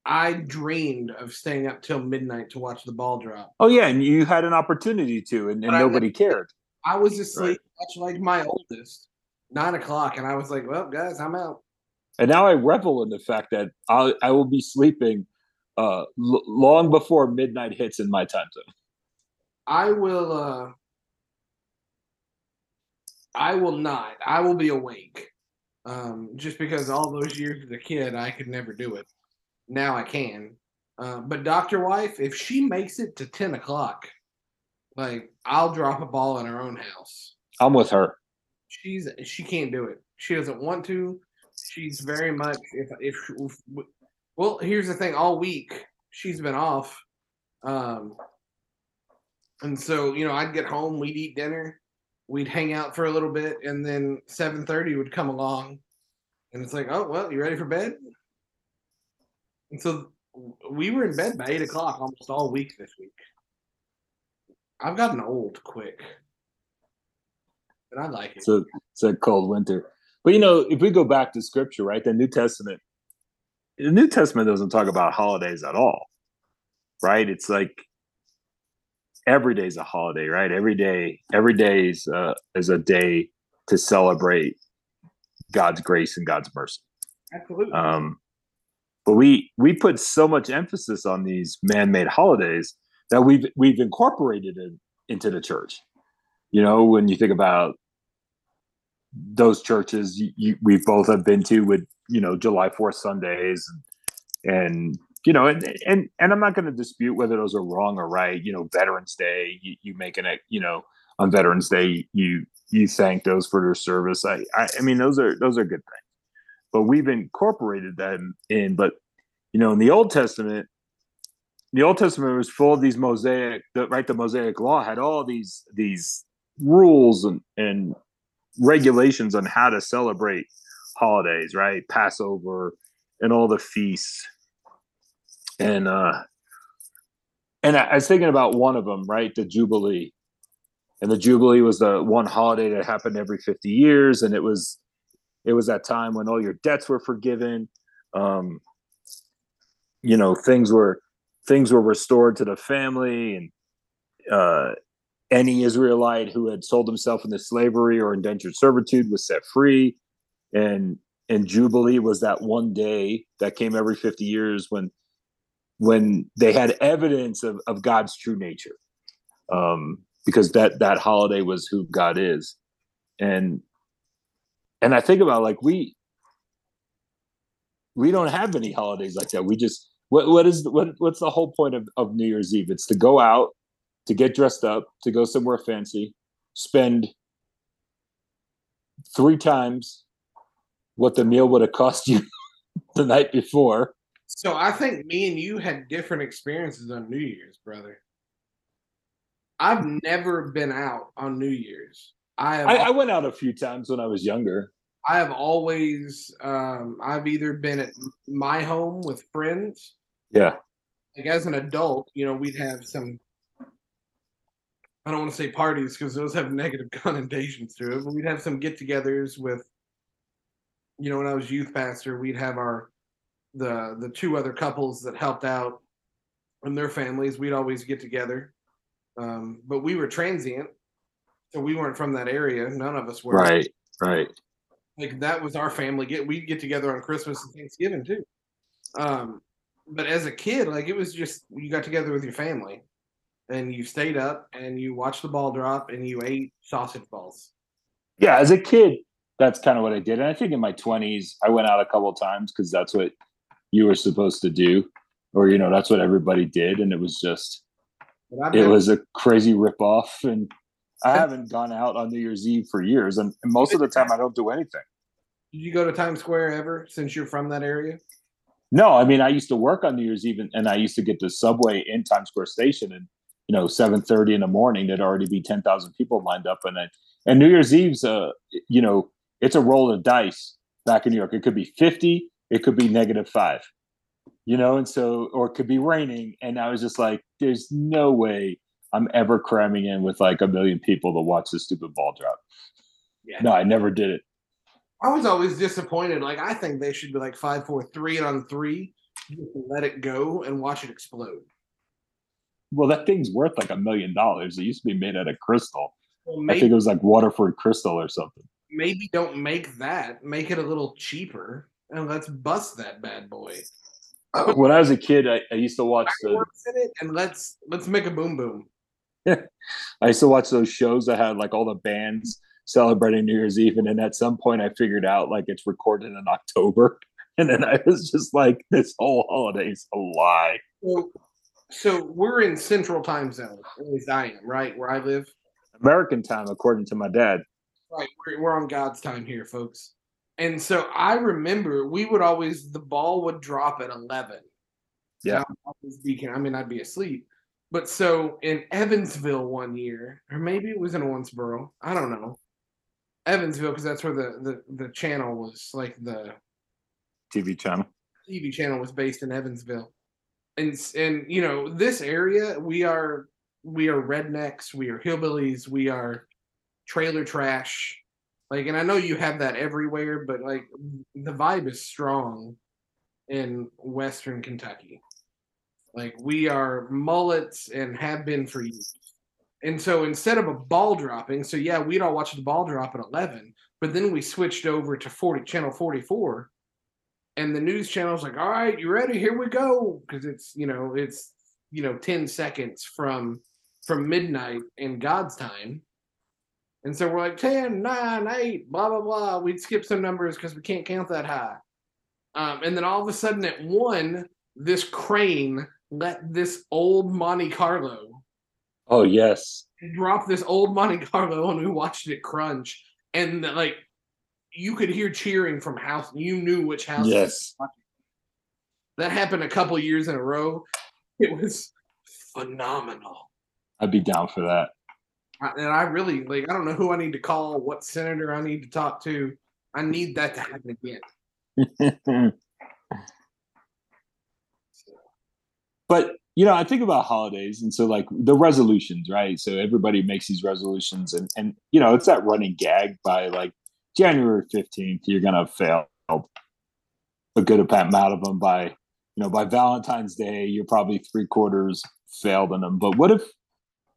I dreamed of staying up till midnight to watch the ball drop. Oh yeah, and you had an opportunity to, and, and But I nobody cared. I was asleep, much like my oldest, nine o'clock, and I was like, "Well, guys, I'm out." And now I revel in the fact that I I will be sleeping uh, l- long before midnight hits in my time zone. I will. uh I will not. I will be awake. Um, just because all those years as a kid, I could never do it. Now I can. Uh, but Doctor Wife, if she makes it to ten o'clock, like I'll drop a ball in her own house. I'm with her. she's she can't do it. She doesn't want to. She's very much if if, well, here's the thing. All week she's been off, um, and so you know I'd get home, we'd eat dinner, we'd hang out for a little bit, and then seven thirty would come along, and it's like, oh well, you ready for bed? And so we were in bed by eight o'clock almost all week this week. I've gotten old quick, and I like it. It's a cold winter. But you know, if we go back to scripture, right, the New Testament, the New Testament doesn't talk about holidays at all, right? It's like every day is a holiday, right? Every day, every day is uh, is a day to celebrate God's grace and God's mercy. Absolutely. Um, but we we put so much emphasis on these man-made holidays that we've we've incorporated it into the church. You know, when you think about those churches you, you, we both have been to with you know July Fourth Sundays and, and you know and and and I'm not going to dispute whether those are wrong or right. You know, Veterans Day, you, you make an you know on Veterans Day you you thank those for their service. I, I I mean those are those are good things, but we've incorporated them in. But you know, in the Old Testament, the Old Testament was full of these Mosaic, the, right? The Mosaic Law had all these these rules and and regulations on how to celebrate holidays, right? Passover and all the feasts. And uh and I, I was thinking about one of them, right? The Jubilee. And the Jubilee was the one holiday that happened every 50 years. And it was it was that time when all your debts were forgiven. Um, you know, things were things were restored to the family and uh any Israelite who had sold himself into slavery or indentured servitude was set free. And and Jubilee was that one day that came every 50 years when when they had evidence of, of God's true nature. Um, because that that holiday was who God is. And and I think about like we we don't have any holidays like that. We just what what is what what's the whole point of, of New Year's Eve? It's to go out, to get dressed up, to go somewhere fancy, spend three times what the meal would have cost you [LAUGHS] the night before. So I think me and you had different experiences on New Year's, brother. I've never been out on New Year's. I have I, I went out a few times when I was younger. I have always um, I've either been at my home with friends. Yeah. Like as an adult, you know, we'd have some I don't want to say parties because those have [LAUGHS] negative connotations to it, but we'd have some get-togethers with you know, when I was youth pastor, we'd have our the the two other couples that helped out and their families, we'd always get together. Um, but we were transient, so we weren't from that area. None of us were. Right, right. Like that was our family get. We'd get together on Christmas and Thanksgiving too. Um, but as a kid, like it was just you got together with your family, and you stayed up and you watched the ball drop and you ate sausage balls. Yeah, as a kid, that's kind of what I did. And I think in my twenties, I went out a couple of times because that's what you were supposed to do, or you know, that's what everybody did, and it was just it was a crazy ripoff. And I haven't gone out on New Year's Eve for years, and, and most of the time I don't do anything. Did you go to Times Square ever since you're from that area? No, I mean I used to work on New Year's Eve, and, and I used to get the subway in Times Square Station, and you know, seven thirty in the morning, there'd already be ten thousand people lined up, and then and New Year's Eve's, uh, you know, it's a roll of dice back in New York. It could be fifty, it could be negative five, you know, and so or it could be raining, and I was just like, there's no way I'm ever cramming in with like a million people to watch this stupid ball drop. Yeah. No, I never did it. I was always disappointed. Like I think they should be like five, four, three, and on three, you let it go and watch it explode. Well, that thing's worth like a million dollars. It used to be made out of crystal. Well, I think it was like Waterford crystal or something. maybe don't make that. Make it a little cheaper, and let's bust that bad boy. [LAUGHS] when I was a kid, I, I used to watch the in it, and let's let's make a boom boom. [LAUGHS] I used to watch those shows that had like all the bands celebrating New Year's Eve, and then at some point I figured out like it's recorded in October, [LAUGHS] and then I was just like, this whole holiday's a lie. So, so we're in Central Time Zone. At least I am, right where I live. American time, according to my dad. Right, we're, we're on God's time here, folks. And so I remember we would always the ball would drop at eleven. Yeah. And I'd be, I mean, I'd be asleep. But so in Evansville one year, or maybe it was in Owensboro, I don't know. Evansville, because that's where the, the the channel was, like the TV channel. TV channel was based in Evansville. And and you know, this area we are we are rednecks, we are hillbillies, we are trailer trash. Like, and I know you have that everywhere, but like the vibe is strong in Western Kentucky. Like we are mullets and have been for years. And so instead of a ball dropping, so yeah, we'd all watch the ball drop at 11, but then we switched over to 40 channel 44 and the news channel's like, all right, you ready? Here we go. Cause it's, you know, it's, you know, 10 seconds from, from midnight in God's time. And so we're like 10, 9, 8, blah, blah, blah. We'd skip some numbers because we can't count that high. Um, and then all of a sudden at one, this crane let this old Monte Carlo Oh yes. drop this old Monte Carlo and we watched it crunch. And like you could hear cheering from house. You knew which house. Yes. That happened a couple years in a row. It was phenomenal. I'd be down for that. I, and I really like. I don't know who I need to call, what senator I need to talk to. I need that to happen again. [LAUGHS] but you know, I think about holidays, and so like the resolutions, right? So everybody makes these resolutions, and and you know, it's that running gag by like January fifteenth, you're gonna fail a good amount of them. By you know, by Valentine's Day, you're probably three quarters failed in them. But what if,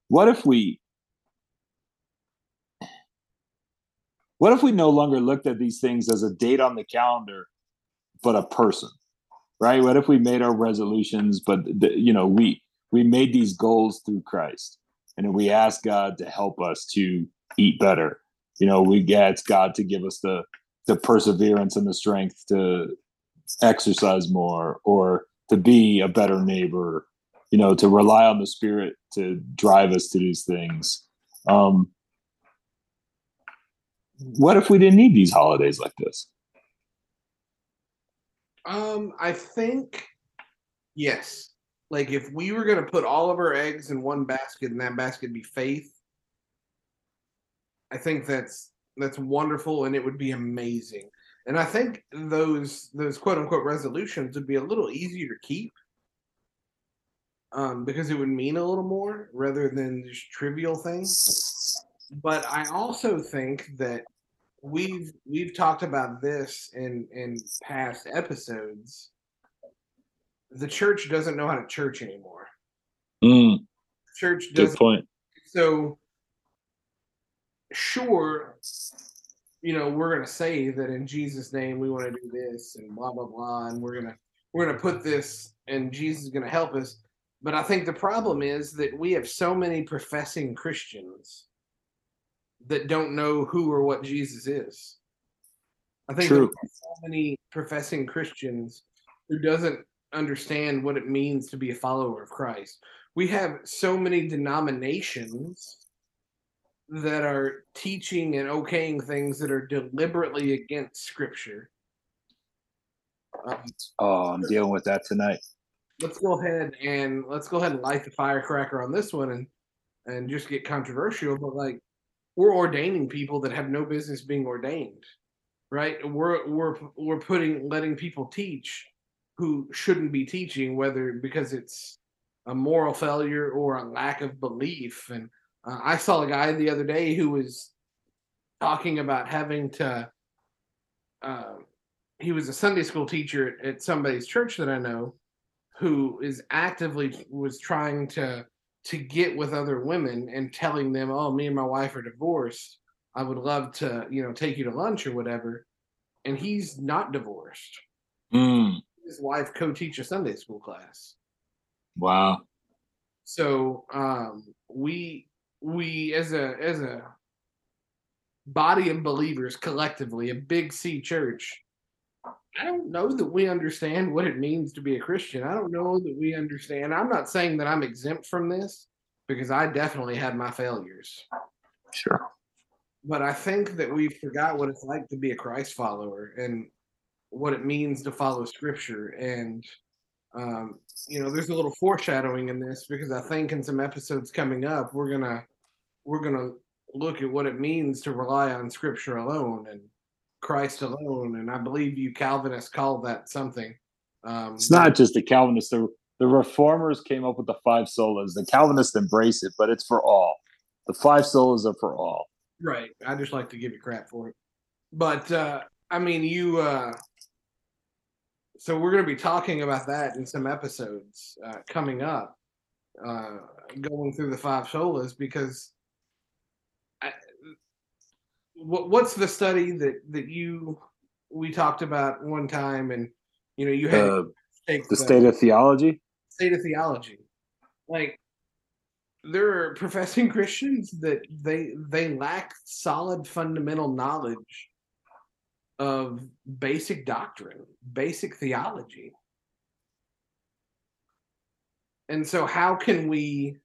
what if we, what if we no longer looked at these things as a date on the calendar, but a person? right what if we made our resolutions but the, you know we we made these goals through christ and we ask god to help us to eat better you know we ask god to give us the the perseverance and the strength to exercise more or to be a better neighbor you know to rely on the spirit to drive us to these things um what if we didn't need these holidays like this Um, I think yes. Like if we were gonna put all of our eggs in one basket and that basket be faith, I think that's that's wonderful and it would be amazing. And I think those those quote unquote resolutions would be a little easier to keep. Um, because it would mean a little more rather than just trivial things. But I also think that we've we've talked about this in in past episodes. The church doesn't know how to church anymore. mm, Church good doesn't. point So sure, you know we're gonna say that in Jesus' name we want to do this and blah blah blah, and we're gonna we're gonna put this and Jesus is gonna help us. But I think the problem is that we have so many professing Christians that don't know who or what Jesus is. I think True. there's so many professing Christians who doesn't understand what it means to be a follower of Christ. We have so many denominations that are teaching and okaying things that are deliberately against Scripture. Um, oh i'm dealing with that tonight let's go ahead and let's go ahead and light the firecracker on this one and and just get controversial but like we're ordaining people that have no business being ordained right we're we're we're putting letting people teach who shouldn't be teaching whether because it's a moral failure or a lack of belief and uh, i saw a guy the other day who was talking about having to uh, he was a sunday school teacher at, at somebody's church that i know who is actively was trying to to get with other women and telling them, "Oh, me and my wife are divorced. I would love to, you know, take you to lunch or whatever." And he's not divorced. Mm, His wife co-teach a Sunday school class. wow So um, we we as a as a body of believers collectively, a big C church. I don't know that we understand what it means to be a Christian. I don't know that we understand. I'm not saying that I'm exempt from this because I definitely had my failures. sure But I think that we forgot what it's like to be a Christ follower and what it means to follow scripture. And, um, you know, there's a little foreshadowing in this because I think in some episodes coming up, we're to, we're to look at what it means to rely on scripture alone and Christ alone. And I believe you Calvinists call that something. Um, it's not just the calvinists the, The reformers came up with the five solas. The Calvinists embrace it, but it's for all. The five solas are for all. Right. I just like to give you crap for it. But uh I mean you uh so we're going to be talking about that in some episodes uh coming up uh going through the five solas because I, what what's the study that that you we talked about one time and you know you had Uh, take the state of theology. state of theology. Like there are [LAUGHS] professing Christians that they they lack solid fundamental knowledge of basic doctrine, basic theology. And so how can we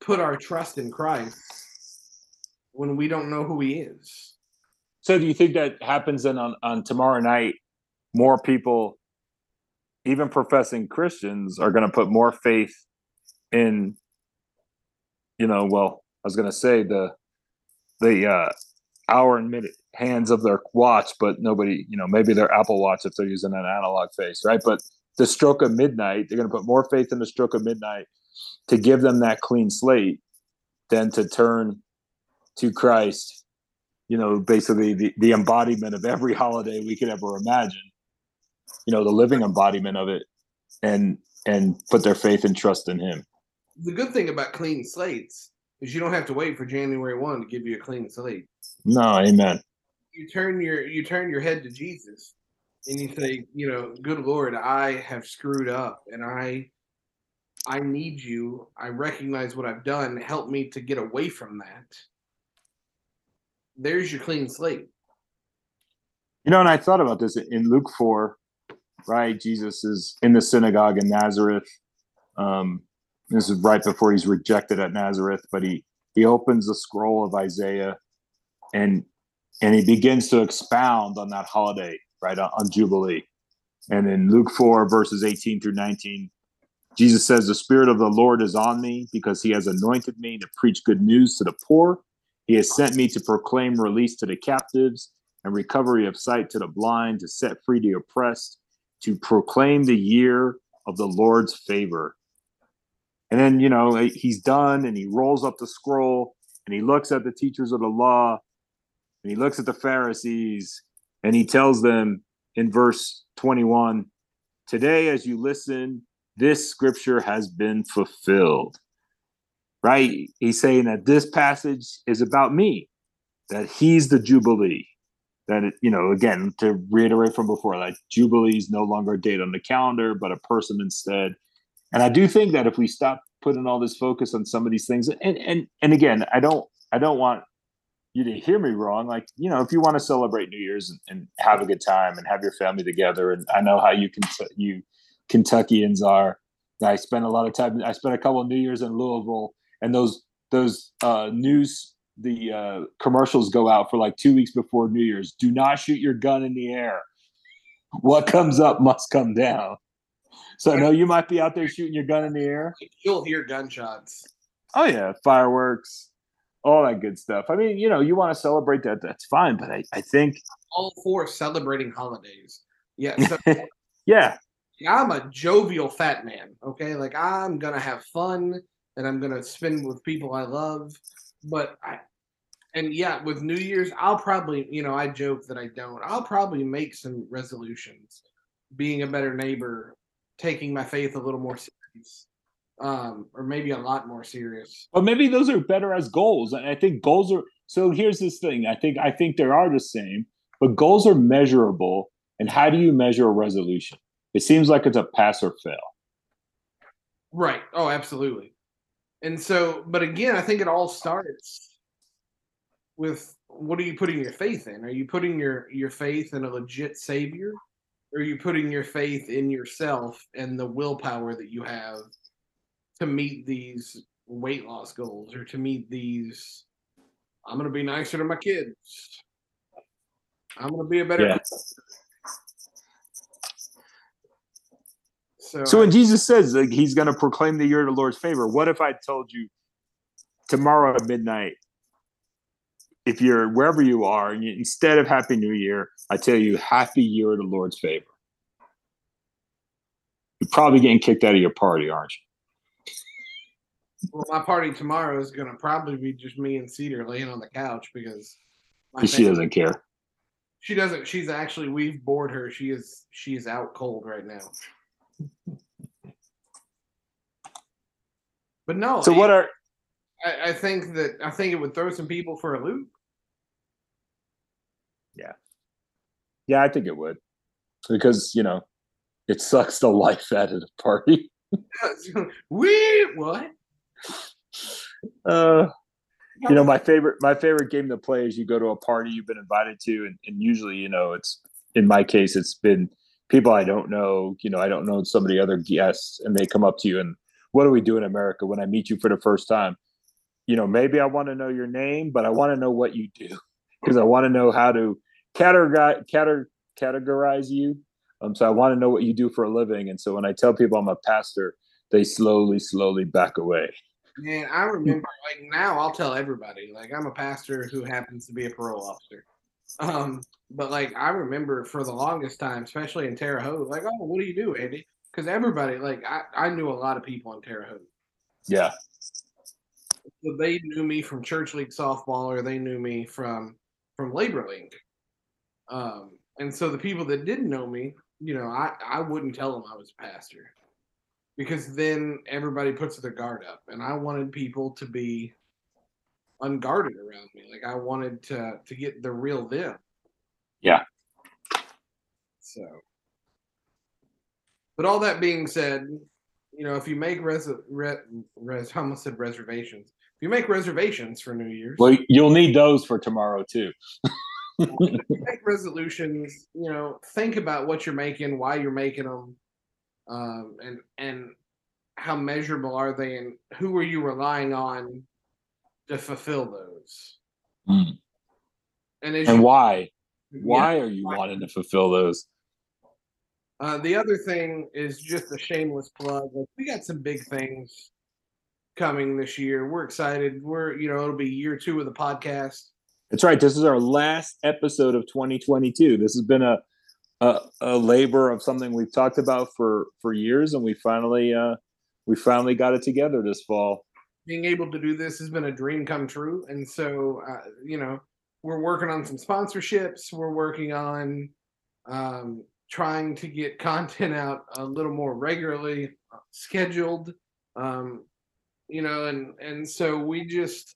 put our trust in Christ when we don't know who he is? So do you think that happens then on, on tomorrow night? More people, even professing Christians, are going to put more faith in, you know, well, I was going to say the the uh, hour and minute hands of their watch, but nobody, you know, maybe their Apple Watch if they're using an analog face, right? But the stroke of midnight, they're going to put more faith in the stroke of midnight to give them that clean slate than to turn to Christ you know, basically the, the embodiment of every [LAUGHS] holiday we could ever imagine, you know, the living embodiment of it and and put their faith and trust in him. The good thing about clean slates is you don't have to wait for January 1 to give you a clean slate. No, amen. You turn your you turn your head to Jesus and you say, you know, good Lord, I have screwed up and I I need you. I recognize what I've done. Help me to get away from that. There's your clean slate. You know, and I thought about this in Luke 4, right? Jesus is in the synagogue in Nazareth. Um, this is right before he's rejected at Nazareth, but he he opens the scroll of Isaiah and and he begins to expound on that holiday, right? On, on Jubilee. And in Luke 4, verses 18 through 19, Jesus says, The Spirit of the Lord is on me because he has anointed me to preach good news to the poor. He has sent me to proclaim release to the captives and recovery of sight to the blind, to set free the oppressed, to proclaim the year of the Lord's favor. And then, you know, he's done and he rolls up the scroll and he looks at the teachers of the law and he looks at the Pharisees and he tells them in verse 21 Today, as you listen, this scripture has been fulfilled. Right? He's saying that this passage is about me, that he's the Jubilee. That, it, you know, again, to reiterate from before, like Jubilee is no longer a date on the calendar, but a person instead. And I do think that if we stop putting all this focus on some of these things, and and and again, I don't I don't want you didn't hear me wrong. Like, you know, if you want to celebrate New Year's and, and have a good time and have your family together, and I know how you can you Kentuckians are. I spent a lot of time. I spent a couple of New Year's in Louisville, and those those uh, news the uh, commercials go out for like two weeks before New Year's. Do not shoot your gun in the air. What comes up must come down. So I know you might be out there shooting your gun in the air. You'll hear gunshots. Oh yeah, fireworks, all that good stuff. I mean, you know, you want to celebrate that, that's fine. But I, I think All for celebrating holidays. Yeah. [LAUGHS] So yeah, I'm a jovial fat man. Okay. Like I'm gonna have fun and I'm gonna spend with people I love. But I and yeah, with New Year's, I'll probably, you know, I joke that I don't. I'll probably make some resolutions. Being a better neighbor, taking my faith a little more serious. Um, or maybe a lot more serious. But maybe those are better as goals. And I think goals are so here's this thing. I think I think they are the same, but goals are measurable. And how do you measure a resolution? It seems like it's a pass or fail. Right. Oh, absolutely. And so, but again, I think it all starts with what are you putting your faith in? Are you putting your your faith in a legit savior? Or are you putting your faith in yourself and the willpower that you have to meet these weight loss goals or to meet these I'm going to be nicer to my kids. I'm going to be a better Yeah. So, So when Jesus says like, he's going to proclaim the year of the Lord's favor, what if I told you tomorrow at midnight, if you're wherever you are, and you, instead of Happy New Year, I tell you Happy Year of the Lord's favor. You're probably getting kicked out of your party, aren't you? Well, my party tomorrow is gonna probably be just me and Cedar laying on the couch because she doesn't care. She doesn't. She's actually we've bored her. She is she is out cold right now. But no. So what are I, I think that I think it would throw some people for a loop. Yeah. Yeah, I think it would. Because, you know, it sucks the life out of the party. [LAUGHS] we what? [LAUGHS] Uh you know, my [LAUGHS] favorite my favorite game to play is you go to a party you've been invited to and, and usually, you know, it's in my case it's been people I don't know, you know, I don't know some of the other guests and they come up to you and what do we do in America when I meet you for the first time? You know, maybe I want to know your name, but I want to know what you do [LAUGHS] because I want to know how to categorize categor- categorize you. Um, so I want to know what you do for a living. And so when I tell people I'm a pastor, they slowly, slowly back away. Man, I remember like now I'll tell everybody. Like I'm a pastor who happens to be a parole officer. Um, but like I remember for the longest time, especially in Terre Haute, like, oh, what do you do, Andy? Because everybody, like I, I knew a lot of people in Terre Haute. Yeah. So they knew me from church league softball or they knew me from from labor league um and so the people that didn't know me you know i i wouldn't tell them i was a pastor because then everybody puts their guard up and i wanted people to be unguarded around me like i wanted to to get the real them Yeah. so but all that being said you know if you make res, res, res I almost said reservations if you make reservations for new year's Well, you'll need those for tomorrow too. [LAUGHS] make resolutions you know think about what you're making why you're making them um, and and how measurable are they and who are you relying on to fulfill those Mm. and And you, why? yeah, Why are you wanting to fulfill those? uh, the other thing is just a shameless plug like, we got some big things coming this year we're excited we're you know it'll be year two of the podcast That's right. This is our last episode of 2022. This has been a a, a labor of something we've talked about for for years, and we finally uh, we finally got it together this fall. being able to do this has been a dream come true and so uh, you know we're working on some sponsorships we're working on um, trying to get [LAUGHS] content out a little more regularly uh, scheduled um, you know and and so we just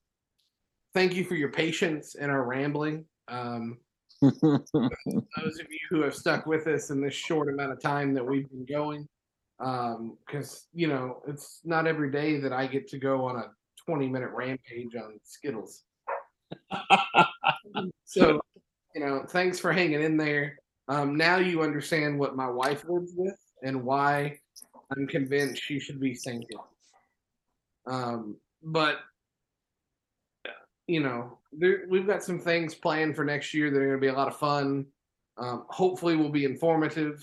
thank you for your patience and our rambling um, [LAUGHS] those of you who have stuck with us in this short amount of time that we've been going because you know it's not every day that i get to go on a 20 minute rampage on skittles. [LAUGHS] So you know thanks for hanging in there. Um, now you understand what my wife lives with and why i'm convinced she should be single. Um, but you know there, we've got some things planned for next year that are going to be a lot of fun um, hopefully will be informative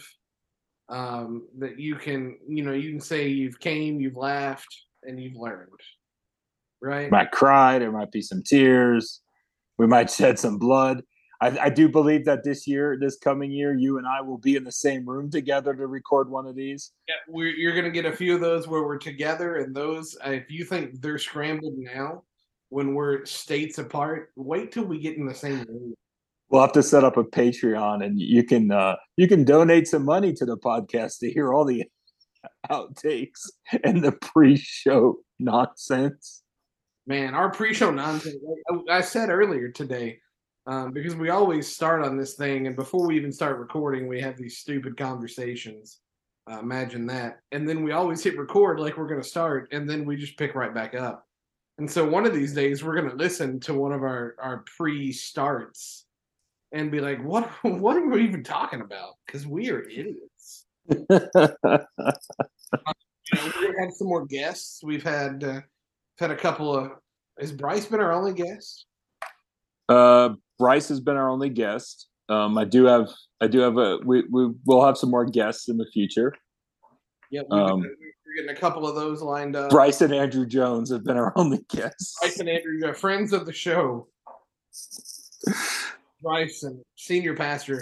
um, that you can you know you can say you've came you've laughed and you've learned right might cry. There might be some tears. We might shed some blood. I, I do believe that this year, this coming year, you and I will be in the same room together to record one of these. yeah, we're, you're going to get a few of those where we're together and those if you think they're scrambled now when we're states apart wait till we get in the same room. We'll have to set up a Patreon, and you can uh, you can donate some money to the podcast to hear all the [LAUGHS] outtakes and the pre-show nonsense. man our pre-show nonsense I, I said earlier today um, because we always start on this thing and before we even start recording we have these stupid conversations. Uh, imagine that. And then we always hit record like we're going to start and then we just pick right back up and so one of these days we're going to listen to one of our our pre-starts and be like what [LAUGHS] what are we even talking about because we are idiots you know, we're gonna some more guests. We've had uh, had a couple of. Has Bryce been our only guest? uh, Bryce has been our only guest. Um, I do have I do have a we we will have some more guests in the future. Yep, Um, we're getting a couple of those lined up. Bryce and Andrew Jones have been our [LAUGHS] only guests. Bryce and Andrew, uh, friends of the show. Bryce and senior pastor,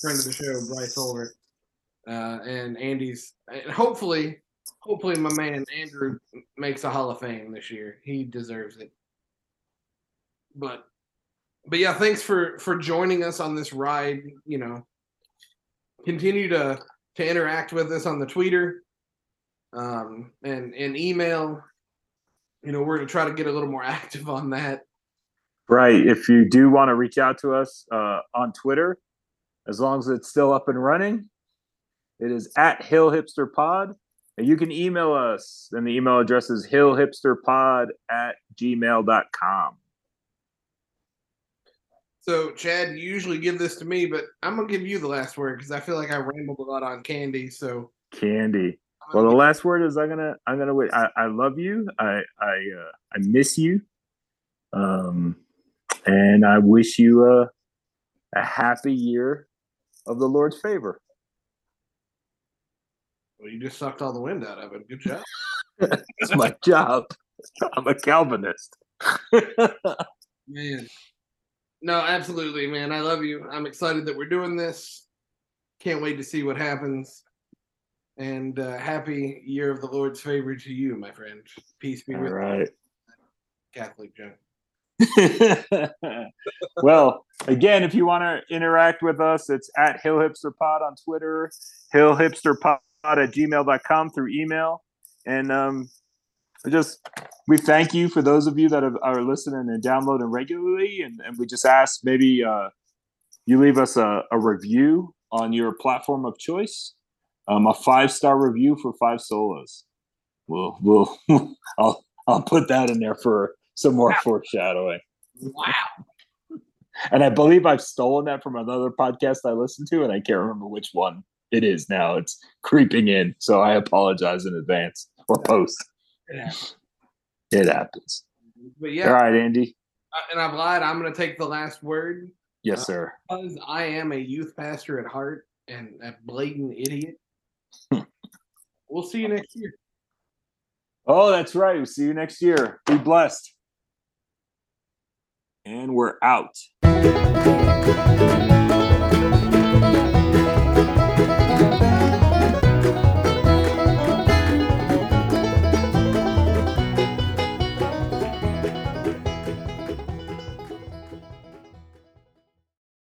friend of the show, Bryce Holder. uh, and Andy's and hopefully, hopefully my man Andrew makes a Hall of Fame this year. He deserves it. But, but yeah, thanks for for joining us on this ride. You know, continue to to interact with us on the Twitter, um, and and email. You know, we're gonna try to get a little more [LAUGHS] active on that. Right. If you do want to reach out to us uh, on Twitter, as long as it's still up and running, it is at Hill Hipster Pod. And you can email us, and the email address is hillhipsterpod at gmail.com. So, Chad, you usually give this to me, but I'm gonna give you the last word because I feel like I rambled a lot on candy. So, Candy. Well, the last word is I'm gonna I'm gonna wait. I, I love you. I I uh, I miss you. Um, and I wish you a a happy year of the Lord's favor. well, you just sucked all the wind out of it. Good job. [LAUGHS] [LAUGHS] That's my job. I'm a Calvinist. [LAUGHS] Man. No, absolutely, man. I love you. I'm excited that we're doing this. Can't wait to see what happens. And uh, happy year of the Lord's favor to you, my friend. Peace be All with right. you, Catholic Joe. [LAUGHS] well, again, if you want to interact with us, it's at Hill Hipster Pod on Twitter, Hill Hipster Pod at gmail.com through email. And um, we just we thank you for those of you that have, are listening and downloading regularly. And, and we just ask maybe uh, you leave us a, a review on your platform of choice, um, a five star review for five solas. We'll, we'll, [LAUGHS] I'll, I'll put that in there for some more foreshadowing. Wow. [LAUGHS] And I believe I've stolen that from another podcast I listened to, and I can't remember which one it is now. It's creeping in, so I apologize in advance or post. Yeah. It happens. But yeah, All right, Andy. uh, and I've lied. I'm going to take the last word Yes, sir. because I am a youth pastor at heart and a blatant idiot. We'll see you next year. Oh, that's right. We'll see you next year. Be blessed. And we're out.